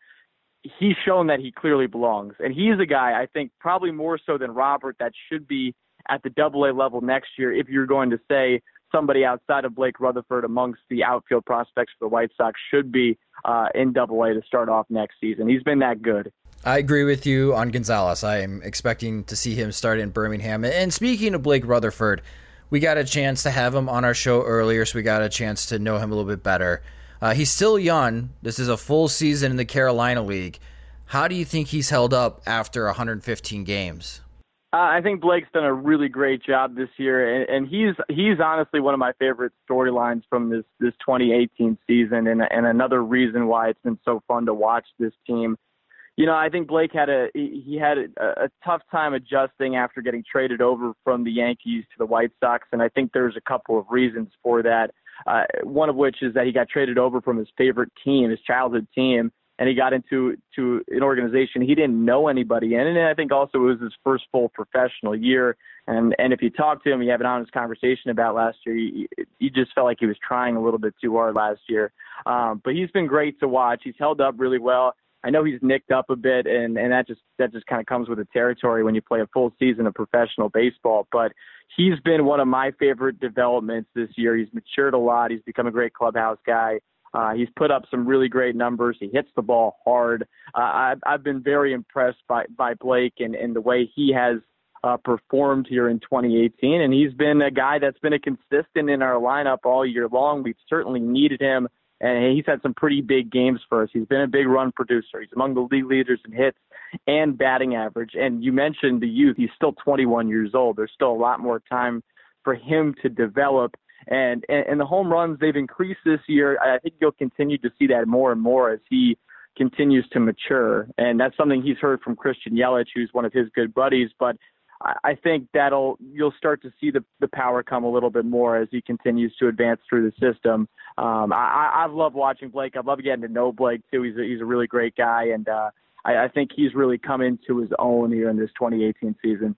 He's shown that he clearly belongs, and he's a guy I think probably more so than Robert that should be at the Double A level next year. If you're going to say somebody outside of Blake Rutherford amongst the outfield prospects for the White Sox should be uh, in Double A to start off next season. He's been that good. I agree with you on Gonzalez. I am expecting to see him start in Birmingham. And speaking of Blake Rutherford, we got a chance to have him on our show earlier, so we got a chance to know him a little bit better. Uh, he's still young. This is a full season in the Carolina League. How do you think he's held up after 115 games? Uh, I think Blake's done a really great job this year, and, and he's he's honestly one of my favorite storylines from this this 2018 season, and and another reason why it's been so fun to watch this team. You know, I think Blake had a he had a, a tough time adjusting after getting traded over from the Yankees to the White Sox, and I think there's a couple of reasons for that. Uh, one of which is that he got traded over from his favorite team, his childhood team, and he got into to an organization he didn't know anybody in. And I think also it was his first full professional year. And and if you talk to him, you have an honest conversation about last year. You, you just felt like he was trying a little bit too hard last year. Um, but he's been great to watch. He's held up really well. I know he's nicked up a bit, and and that just that just kind of comes with the territory when you play a full season of professional baseball. But he's been one of my favorite developments this year. He's matured a lot. He's become a great clubhouse guy. Uh, he's put up some really great numbers. He hits the ball hard. Uh, I've, I've been very impressed by, by Blake and, and the way he has uh, performed here in 2018. And he's been a guy that's been a consistent in our lineup all year long. We've certainly needed him, and he's had some pretty big games for us. He's been a big run producer. He's among the league leaders in hits and batting average. And you mentioned the youth. He's still 21 years old. There's still a lot more time for him to develop and, and and the home runs they've increased this year. I think you'll continue to see that more and more as he continues to mature, and that's something he's heard from Christian Yelich, who's one of his good buddies. But I think that'll you'll start to see the the power come a little bit more as he continues to advance through the system. Um, I, I've loved watching Blake. I love getting to know Blake too. He's a, he's a really great guy, and uh, I, I think he's really come into his own here in this 2018 season.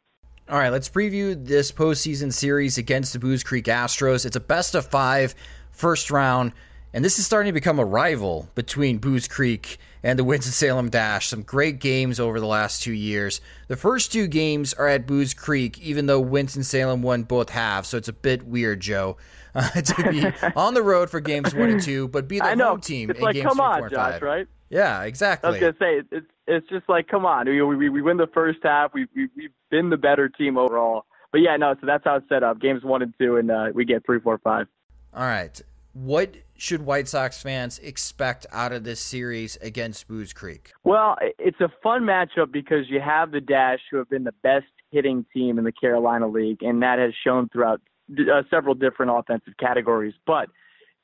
All right, let's preview this postseason series against the Buies Creek Astros. It's a best of five, first round, and this is starting to become a rival between Buies Creek and the Winston-Salem Dash. Some great games over the last two years. The first two games are at Buies Creek, even though Winston-Salem won both halves, so it's a bit weird, Joe, uh, to be on the road for games one and two, but be the I know. home team it's in like, games come three, on, four, and Josh, five. right? Yeah, exactly. I was gonna say it's it's just like come on, we we, we win the first half, we, we we've been the better team overall. But yeah, no, so that's how it's set up. Games one and two, and uh, we get three, four, five. All right. What should White Sox fans expect out of this series against Buies Creek? Well, it's a fun matchup because you have the Dash, who have been the best hitting team in the Carolina League, and that has shown throughout uh, several different offensive categories. But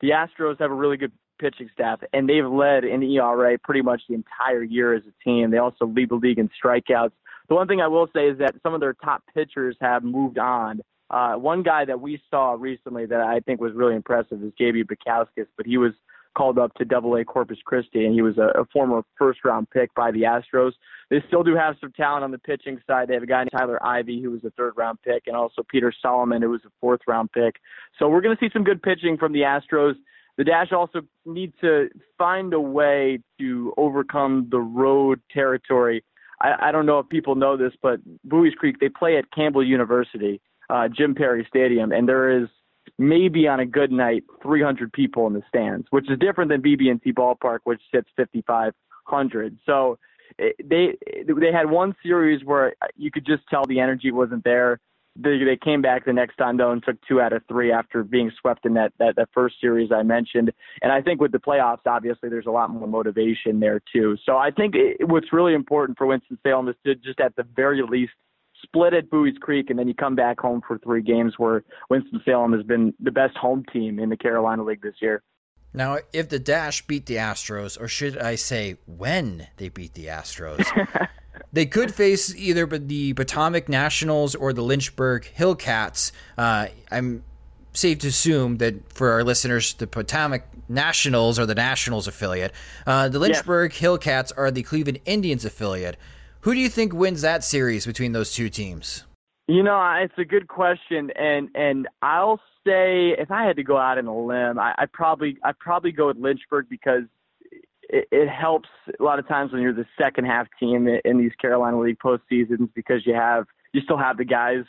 the Astros have a really good pitching staff, and they've led in ERA pretty much the entire year as a team. They also lead the league in strikeouts. The one thing I will say is that some of their top pitchers have moved on. Uh, one guy that we saw recently that I think was really impressive is JB Bukauskas, but he was called up to Double A Corpus Christi, and he was a, a former first round pick by the Astros. They still do have some talent on the pitching side. They have a guy named Tyler Ivey, who was a third round pick, and also Peter Solomon, who was a fourth round pick. So we're going to see some good pitching from the Astros. The Dash also need to find a way to overcome the road territory. I, I don't know if people know this, but Buies Creek they play at Campbell University, uh, Jim Perry Stadium, and there is maybe on a good night 300 people in the stands, which is different than BB&T Ballpark, which sits 5,500. So they they had one series where you could just tell the energy wasn't there. They, they came back the next time though and took two out of three after being swept in that, that that first series I mentioned. And I think with the playoffs, obviously there's a lot more motivation there too. So I think it, what's really important for Winston Salem is to just at the very least split at Buies Creek, and then you come back home for three games where Winston Salem has been the best home team in the Carolina League this year. Now, if the Dash beat the Astros, or should I say when they beat the Astros, they could face either the Potomac Nationals or the Lynchburg Hillcats. Uh, I'm safe to assume that for our listeners, the Potomac Nationals are the Nationals affiliate. Uh, the Lynchburg yeah. Hillcats are the Cleveland Indians affiliate. Who do you think wins that series between those two teams? You know, it's a good question, and and I'll say if I had to go out on a limb, I, I probably I probably go with Lynchburg because it, it helps a lot of times when you're the second half team in these Carolina League postseasons because you have you still have the guys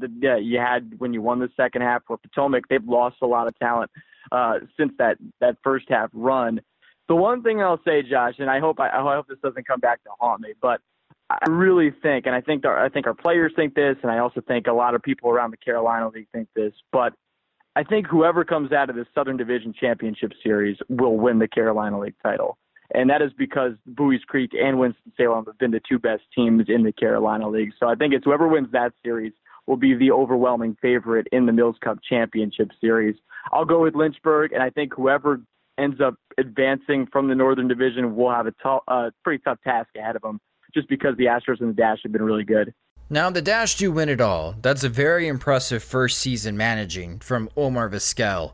that you had when you won the second half. For Potomac, they've lost a lot of talent uh, since that that first half run. The one thing I'll say, Josh, and I hope I, I hope this doesn't come back to haunt me, but I really think, and I think our, I think our players think this, and I also think a lot of people around the Carolina League think this, but I think whoever comes out of the Southern Division Championship Series will win the Carolina League title. And that is because Buies Creek and Winston-Salem have been the two best teams in the Carolina League. So I think it's whoever wins that series will be the overwhelming favorite in the Mills Cup Championship Series. I'll go with Lynchburg, and I think whoever ends up advancing from the Northern Division will have a t- uh, pretty tough task ahead of them just because the Astros and the Dash have been really good. Now, the Dash do win it all. That's a very impressive first season managing from Omar Vizquel.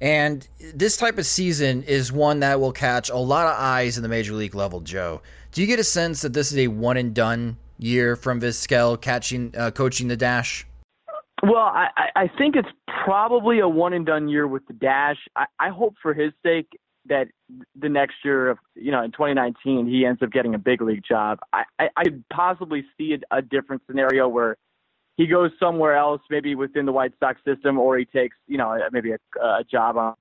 And this type of season is one that will catch a lot of eyes in the major league level, Joe. Do you get a sense that this is a one and done year from Vizquel catching, uh, coaching the Dash? Well, I, I think it's probably a one and done year with the Dash. I, I hope for his sake that the next year of you know in 2019 he ends up getting a big league job. I I, I could possibly see a, a different scenario where he goes somewhere else, maybe within the White Sox system, or he takes you know maybe a, a job on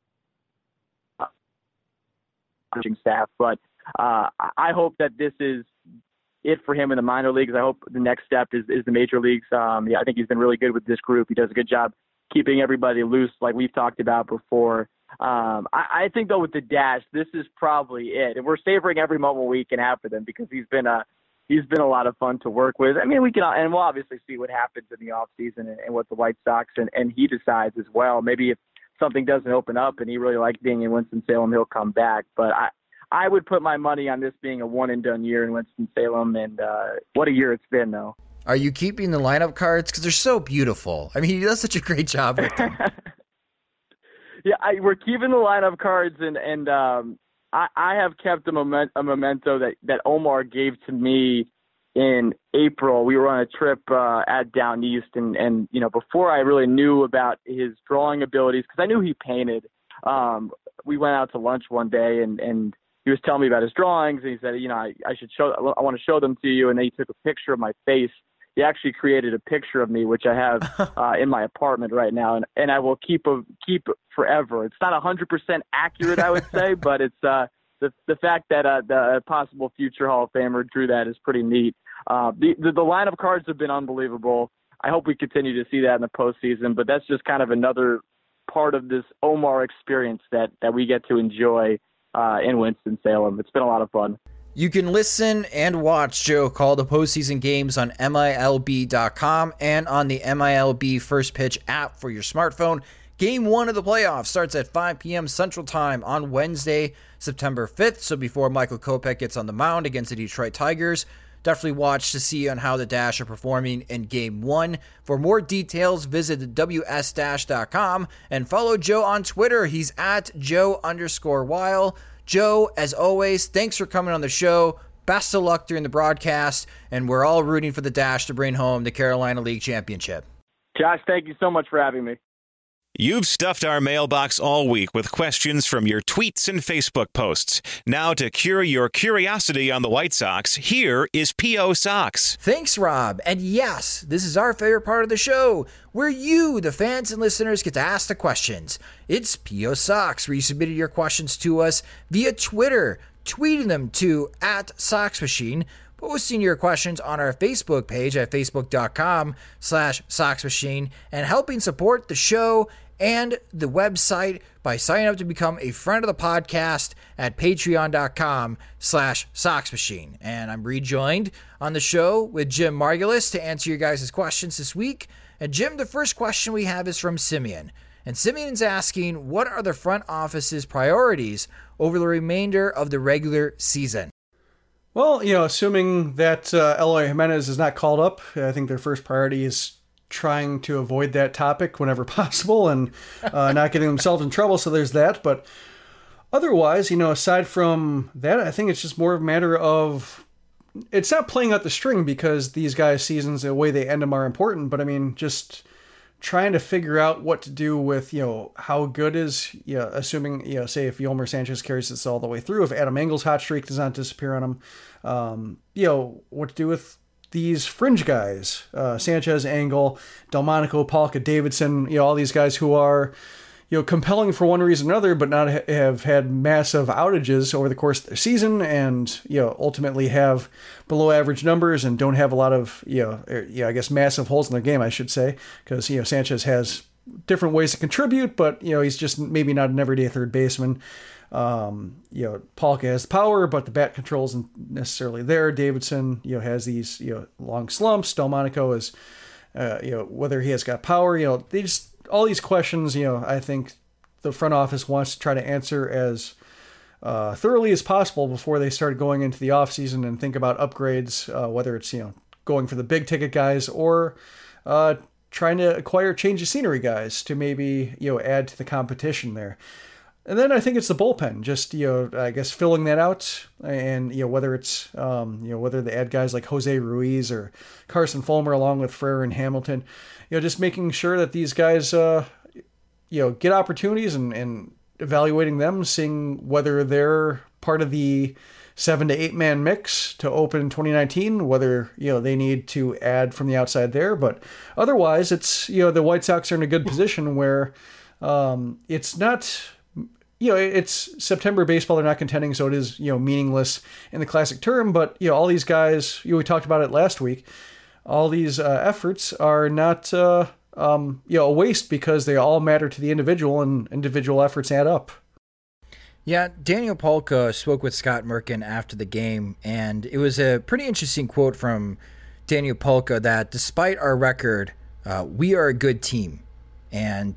coaching staff. But uh, I hope that this is it for him in the minor leagues. I hope the next step is, is the major leagues. Um, yeah, I think he's been really good with this group. He does a good job keeping everybody loose, like we've talked about before. Um, I, I think though with the dash, this is probably it, and we're savoring every moment we can have for them because he's been a he's been a lot of fun to work with. I mean, we can and we'll obviously see what happens in the off season and, and what the White Sox and, and he decides as well. Maybe if something doesn't open up and he really likes being in Winston Salem, he'll come back. But I I would put my money on this being a one and done year in Winston Salem, and uh, what a year it's been though. Are you keeping the lineup cards because they're so beautiful? I mean, he does such a great job with them. yeah, I, we're keeping the lineup cards, and and um, I, I have kept a, moment, a memento that that Omar gave to me in April. We were on a trip uh, at Down East, and and you know before I really knew about his drawing abilities, because I knew he painted. Um, we went out to lunch one day, and and he was telling me about his drawings, and he said, you know, I, I should show, I want to show them to you, and then he took a picture of my face he actually created a picture of me, which I have uh, in my apartment right now, and and I will keep a keep forever. It's not hundred percent accurate, I would say, but it's uh, the the fact that uh, the possible future Hall of Famer drew that is pretty neat. Uh, the, the the line of cards have been unbelievable. I hope we continue to see that in the postseason, but that's just kind of another part of this Omar experience that that we get to enjoy uh, in Winston Salem. It's been a lot of fun. You can listen and watch Joe call the postseason games on MILB.com and on the MILB First Pitch app for your smartphone. Game one of the playoffs starts at 5 p.m. Central Time on Wednesday, September 5th. So before Michael Kopech gets on the mound against the Detroit Tigers, definitely watch to see on how the Dash are performing in Game One. For more details, visit ws-dash.com and follow Joe on Twitter. He's at Joe underscore Weil. Joe, as always, thanks for coming on the show. Best of luck during the broadcast, and we're all rooting for the Dash to bring home the Carolina League Championship. Josh, thank you so much for having me. You've stuffed our mailbox all week with questions from your tweets and Facebook posts. Now, to cure your curiosity on the White Sox, here is P.O. Sox. Thanks, Rob. And yes, this is our favorite part of the show, where you, the fans and listeners, get to ask the questions. It's P.O. Sox, where you submitted your questions to us via Twitter, tweeting them to at Sox Machine posting your questions on our Facebook page at facebook.com slash soxmachine and helping support the show and the website by signing up to become a friend of the podcast at patreon.com slash soxmachine. And I'm rejoined on the show with Jim Margalus to answer your guys' questions this week. And Jim, the first question we have is from Simeon. And Simeon's asking, what are the front office's priorities over the remainder of the regular season? Well, you know, assuming that uh, Eloy Jimenez is not called up, I think their first priority is trying to avoid that topic whenever possible and uh, not getting themselves in trouble. So there's that. But otherwise, you know, aside from that, I think it's just more of a matter of it's not playing out the string because these guys' seasons, the way they end them, are important. But I mean, just trying to figure out what to do with you know how good is you know, assuming you know say if Yolmer Sanchez carries this all the way through if Adam Engel's hot streak does not disappear on him um, you know what to do with these fringe guys, uh, Sanchez, Engel, Delmonico, Palka, Davidson, you know, all these guys who are, you know, compelling for one reason or another, but not ha- have had massive outages over the course of their season and, you know, ultimately have below average numbers and don't have a lot of, you know, er, know I guess massive holes in their game, I should say, because, you know, Sanchez has different ways to contribute, but, you know, he's just maybe not an everyday third baseman. Um, you know, Palka has power, but the bat control isn't necessarily there. Davidson, you know, has these you know long slumps. Delmonico is, uh, you know, whether he has got power. You know, they just all these questions. You know, I think the front office wants to try to answer as uh, thoroughly as possible before they start going into the off season and think about upgrades. Uh, whether it's you know going for the big ticket guys or uh, trying to acquire change of scenery guys to maybe you know add to the competition there. And then I think it's the bullpen, just you know, I guess filling that out, and you know whether it's um, you know whether they add guys like Jose Ruiz or Carson Fulmer along with Frare and Hamilton, you know, just making sure that these guys, uh, you know, get opportunities and and evaluating them, seeing whether they're part of the seven to eight man mix to open 2019. Whether you know they need to add from the outside there, but otherwise, it's you know the White Sox are in a good position where um, it's not you know, it's September baseball. They're not contending, so it is you know meaningless in the classic term. But you know, all these guys. You know, we talked about it last week. All these uh, efforts are not uh, um, you know a waste because they all matter to the individual, and individual efforts add up. Yeah, Daniel Palka spoke with Scott Merkin after the game, and it was a pretty interesting quote from Daniel Palka that despite our record, uh, we are a good team, and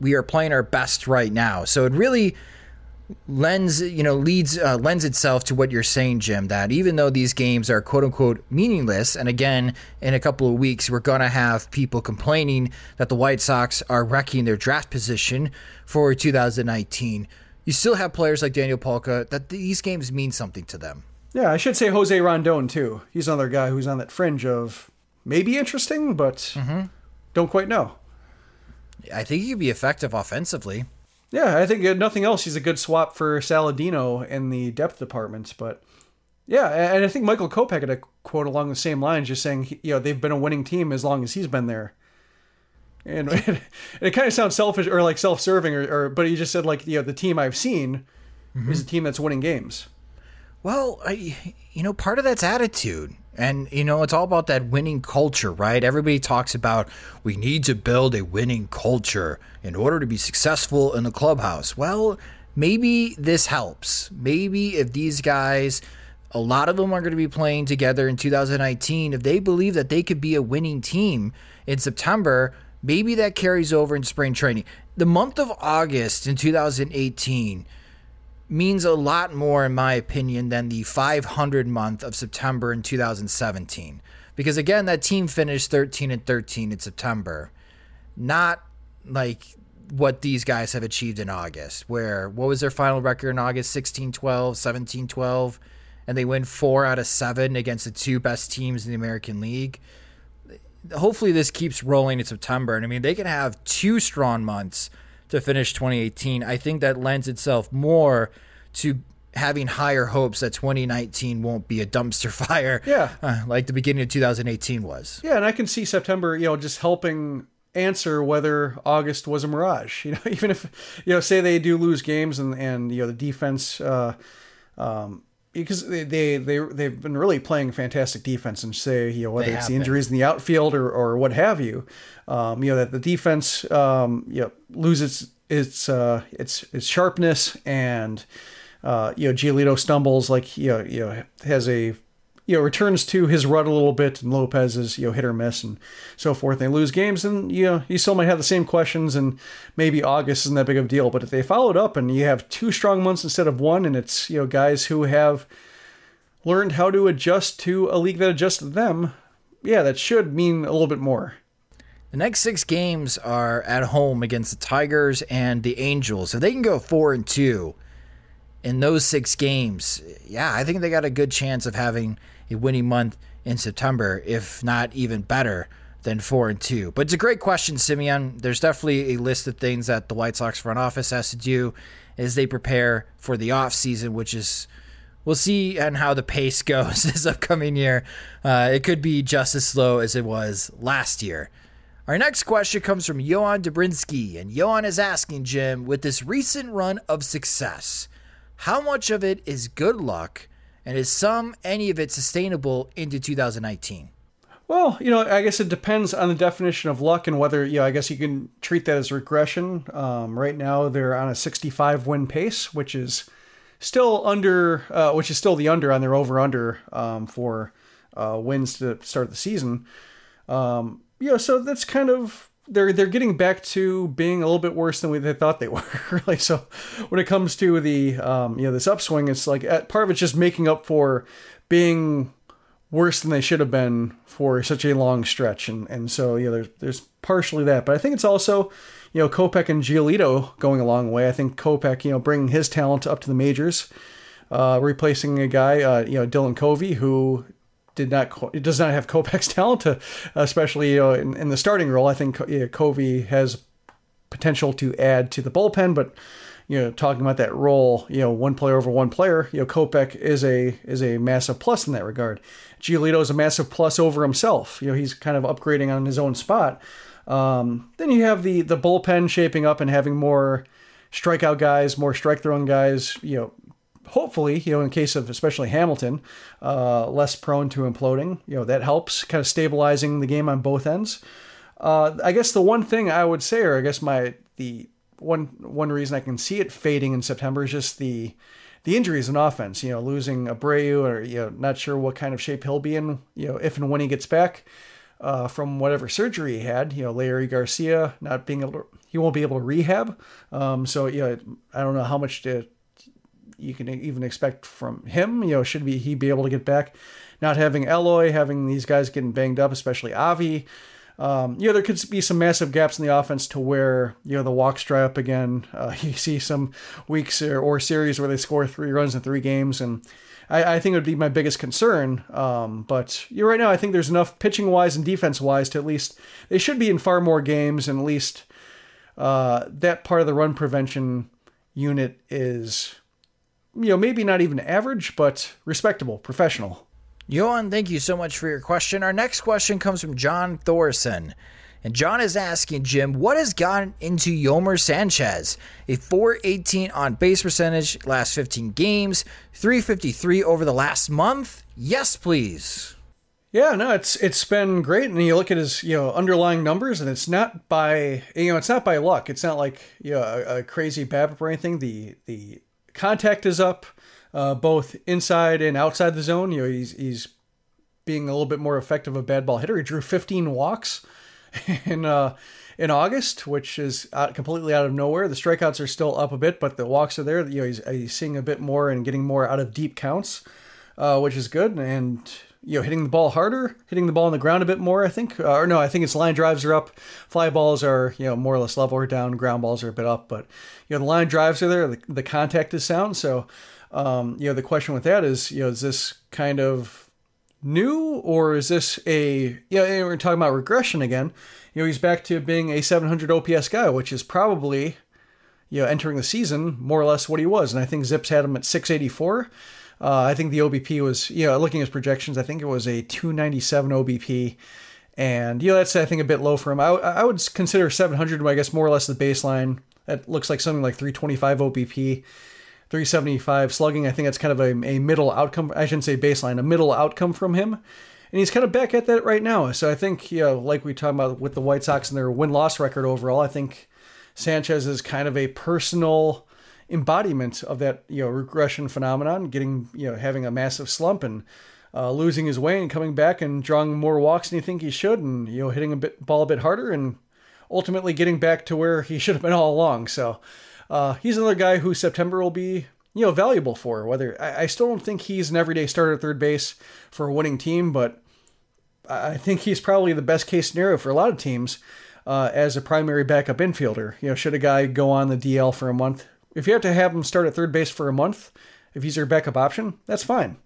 we are playing our best right now. So it really lends you know leads uh, lends itself to what you're saying Jim that even though these games are quote unquote meaningless and again in a couple of weeks we're going to have people complaining that the White Sox are wrecking their draft position for 2019 you still have players like Daniel Palka that these games mean something to them yeah I should say Jose Rondon too he's another guy who's on that fringe of maybe interesting but mm-hmm. don't quite know I think he could be effective offensively. Yeah, I think nothing else. He's a good swap for Saladino in the depth department. But yeah, and I think Michael Kopech had a quote along the same lines, just saying, you know, they've been a winning team as long as he's been there. And it, it kind of sounds selfish or like self-serving, or, or, but he just said like, you know, the team I've seen mm-hmm. is a team that's winning games. Well, I, you know, part of that's attitude. And, you know, it's all about that winning culture, right? Everybody talks about we need to build a winning culture in order to be successful in the clubhouse. Well, maybe this helps. Maybe if these guys, a lot of them are going to be playing together in 2019, if they believe that they could be a winning team in September, maybe that carries over in spring training. The month of August in 2018 means a lot more, in my opinion, than the 500 month of September in 2017. Because again, that team finished 13 and 13 in September, not like what these guys have achieved in August, where what was their final record in August? 16 12, 17 12, and they win four out of seven against the two best teams in the American League. hopefully this keeps rolling in September. And I mean, they can have two strong months to finish 2018. I think that lends itself more to having higher hopes that 2019 won't be a dumpster fire. Yeah. Uh, like the beginning of 2018 was. Yeah, and I can see September, you know, just helping answer whether August was a mirage. You know, even if you know, say they do lose games and and you know the defense, uh, um, because they they they they've been really playing fantastic defense, and say you know whether it's the been. injuries in the outfield or or what have you, um, you know that the defense um, you know loses its uh, its its sharpness and. Uh, you know, Giolito stumbles like you know, you know has a you know returns to his rut a little bit, and Lopez is you know hit or miss and so forth. They lose games, and you know you still might have the same questions, and maybe August isn't that big of a deal. But if they followed up and you have two strong months instead of one, and it's you know guys who have learned how to adjust to a league that adjusted them, yeah, that should mean a little bit more. The next six games are at home against the Tigers and the Angels. If they can go four and two in those six games, yeah, I think they got a good chance of having a winning month in September, if not even better than four and two. But it's a great question, Simeon. There's definitely a list of things that the White Sox front office has to do as they prepare for the offseason, which is we'll see and how the pace goes this upcoming year. Uh, it could be just as slow as it was last year. Our next question comes from Johan Dobrinsky, and Johan is asking Jim, with this recent run of success, how much of it is good luck, and is some any of it sustainable into 2019? Well, you know, I guess it depends on the definition of luck and whether, you know, I guess you can treat that as regression. Um, right now, they're on a 65 win pace, which is still under, uh, which is still the under on their over under um, for uh, wins to start the season. Um, you know, so that's kind of they're they're getting back to being a little bit worse than we they thought they were. really, so when it comes to the um, you know this upswing, it's like uh, part of it's just making up for being worse than they should have been for such a long stretch, and and so yeah, there's there's partially that, but I think it's also you know Kopech and Giolito going a long way. I think Kopech you know bringing his talent up to the majors, uh, replacing a guy uh, you know Dylan Covey who did not co- does not have Kopech's talent, to, especially you know in, in the starting role. I think Co- yeah, Covey has potential to add to the bullpen, but you know, talking about that role, you know, one player over one player, you know, Kopech is a is a massive plus in that regard. Giolito is a massive plus over himself. You know, he's kind of upgrading on his own spot. Um, then you have the the bullpen shaping up and having more strikeout guys, more strike throwing guys. You know, hopefully, you know, in case of especially Hamilton, uh, less prone to imploding. You know, that helps kind of stabilizing the game on both ends. Uh, I guess the one thing I would say, or I guess my the one one reason I can see it fading in September is just the the injuries in offense. You know, losing Abreu, or you know, not sure what kind of shape he'll be in. You know, if and when he gets back uh, from whatever surgery he had. You know, Leury Garcia not being able to, he won't be able to rehab. Um, so you know, I don't know how much to you can even expect from him. You know, should be he be able to get back? Not having Eloy, having these guys getting banged up, especially Avi. Um, you know, there could be some massive gaps in the offense to where, you know, the walks dry up again. Uh, you see some weeks or, or series where they score three runs in three games. And I, I think it would be my biggest concern. Um, but you know, right now, I think there's enough pitching wise and defense wise to at least, they should be in far more games. And at least uh, that part of the run prevention unit is, you know, maybe not even average, but respectable, professional. Johan, thank you so much for your question. Our next question comes from John Thorson. And John is asking Jim, what has gotten into Yolmer Sanchez? A 418 on base percentage last 15 games, 353 over the last month? Yes, please. Yeah, no, it's it's been great, and you look at his you know underlying numbers, and it's not by you know it's not by luck. It's not like you know a, a crazy BABIP or anything. The the contact is up, uh, both inside and outside the zone. You know he's he's being a little bit more effective a bad ball hitter. He drew 15 walks in uh, in August, which is out, completely out of nowhere. The strikeouts are still up a bit, but the walks are there. You know he's, he's seeing a bit more and getting more out of deep counts, uh, which is good. And you know, hitting the ball harder, hitting the ball on the ground a bit more. I think, uh, or no, I think its line drives are up, fly balls are you know more or less level or down, ground balls are a bit up, but you know the line drives are there, the, the contact is sound. So, um, you know, the question with that is, you know, is this kind of new or is this a yeah we're talking about regression again. You know he's back to being a 700 ops guy which is probably you know entering the season more or less what he was. And i think zips had him at 684 uh, i think the obp was you know looking at his projections i think it was a 297 obp and you know that's i think a bit low for him i, I would consider 700 i guess more or less the baseline that looks like something like 325 obp 375 slugging. I think that's kind of a, a middle outcome. I shouldn't say baseline, a middle outcome from him. And he's kind of back at that right now. So I think, you know, like we talked about with the White Sox and their win loss record overall, I think Sanchez is kind of a personal embodiment of that, you know, regression phenomenon, getting, you know, having a massive slump and uh, losing his way and coming back and drawing more walks than you think he should and, you know, hitting a bit ball a bit harder and ultimately getting back to where he should have been all along. So, uh, he's another guy who September will be you know valuable for. Whether I, I, still don't think he's an everyday starter at third base for a winning team, but I think he's probably the best case scenario for a lot of teams uh, as a primary backup infielder. You know, should a guy go on the DL for a month, if you have to have him start at third base for a month, if he's your backup option, that's fine.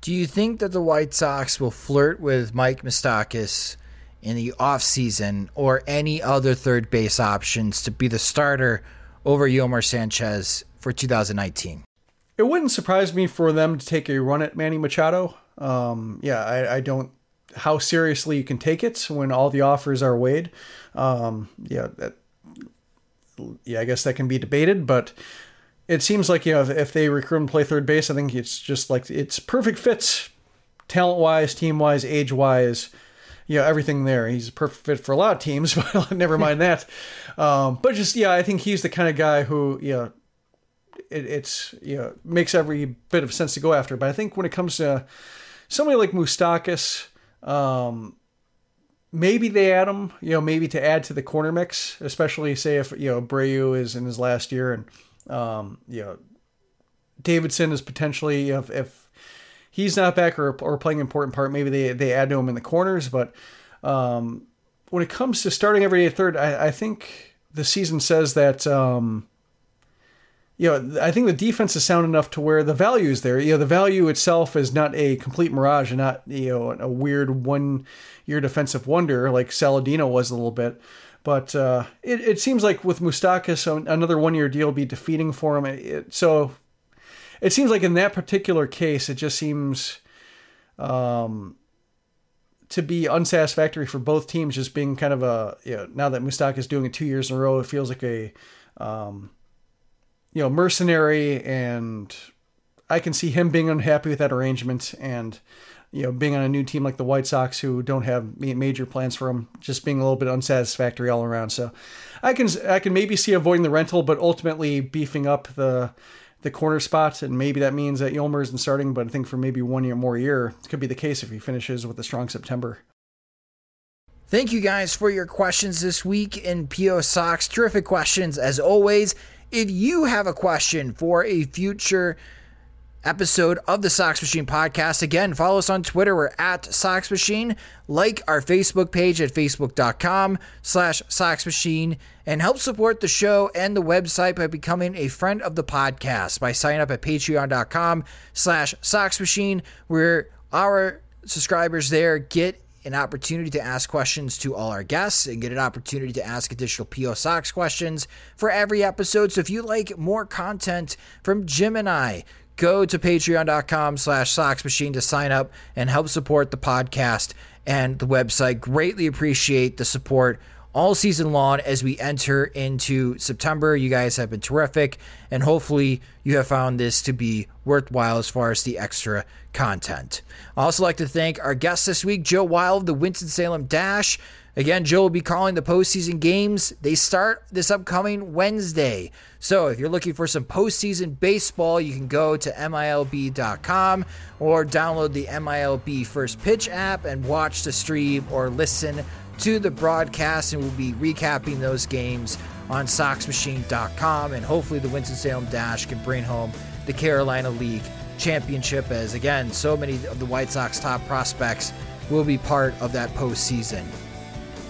Do you think that the White Sox will flirt with Mike Moustakas in the offseason or any other third base options to be the starter over Yolmer Sanchez for 2019. It wouldn't surprise me for them to take a run at Manny Machado. Um, yeah, I, I, don't how seriously you can take it when all the offers are weighed. Um, yeah, that, yeah, I guess that can be debated, but it seems like you know if, if they recruit and play third base, I think it's just like it's perfect fits, talent wise, team wise, age wise you know everything there. He's a perfect fit for a lot of teams, but never mind that. Um, but just yeah, I think he's the kind of guy who you know it, it's you know makes every bit of sense to go after. But I think when it comes to somebody like Moustakas, um, maybe they add him. You know, maybe to add to the corner mix, especially say if you know Abreu is in his last year and um, you know Davidson is potentially if, if he's not back or, or playing an important part, maybe they, they add to him in the corners. But um, when it comes to starting every day third, I, I think the season says that. Um, you know, I think the defense is sound enough to where the value is there. You know, the value itself is not a complete mirage and not, you know, a weird one year defensive wonder like Saladino was a little bit. But uh, it, it seems like with Moustakas, another one year deal be defeating for him. It, so it seems like in that particular case, it just seems um, to be unsatisfactory for both teams. Just being kind of a you know, now that Moustakas doing it two years in a row, it feels like a um, you know mercenary, and I can see him being unhappy with that arrangement, and you know being on a new team like the White Sox who don't have major plans for him, just being a little bit unsatisfactory all around. So I can I can maybe see avoiding the rental, but ultimately beefing up the the corner spot, and maybe that means that Yolmer isn't starting. But I think for maybe one year more year, it could be the case if he finishes with a strong September. Thank you guys for your questions this week in PO Sox. Terrific questions as always. If you have a question for a future episode of the Sox Machine podcast. Again, follow us on Twitter. We're at Sox Machine. Like our Facebook page at facebook.com slash Sox Machine and help support the show and the website by becoming a friend of the podcast by signing up at patreon.com slash Sox Machine where our subscribers there get an opportunity to ask questions to all our guests and get an opportunity to ask additional PO Sox questions for every episode. So if you like more content from Jim and I, go to patreon.com slash sox machine to sign up and help support the podcast and the website greatly appreciate the support all season long as we enter into september you guys have been terrific and hopefully you have found this to be worthwhile as far as the extra content i also like to thank our guest this week joe weil of the winston-salem dash Again, Joe will be calling the postseason games. They start this upcoming Wednesday. So if you're looking for some postseason baseball, you can go to MILB.com or download the MILB First Pitch app and watch the stream or listen to the broadcast. And we'll be recapping those games on SoxMachine.com. And hopefully, the Winston-Salem Dash can bring home the Carolina League championship, as again, so many of the White Sox top prospects will be part of that postseason.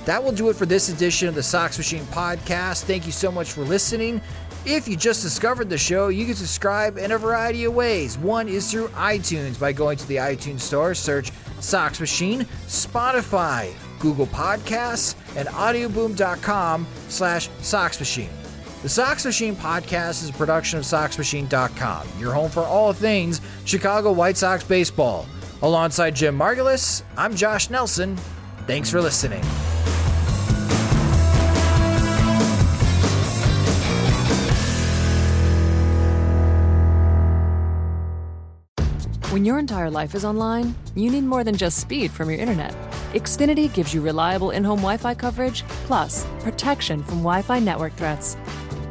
That will do it for this edition of the Sox Machine podcast. Thank you so much for listening. If you just discovered the show, you can subscribe in a variety of ways. One is through iTunes by going to the iTunes Store, search Sox Machine, Spotify, Google Podcasts, and audioboom.com slash Sox Machine. The Sox Machine podcast is a production of SoxMachine.com, your home for all things Chicago White Sox baseball. Alongside Jim Margalus, I'm Josh Nelson. Thanks for listening. When your entire life is online, you need more than just speed from your internet. Xfinity gives you reliable in home Wi Fi coverage, plus protection from Wi Fi network threats.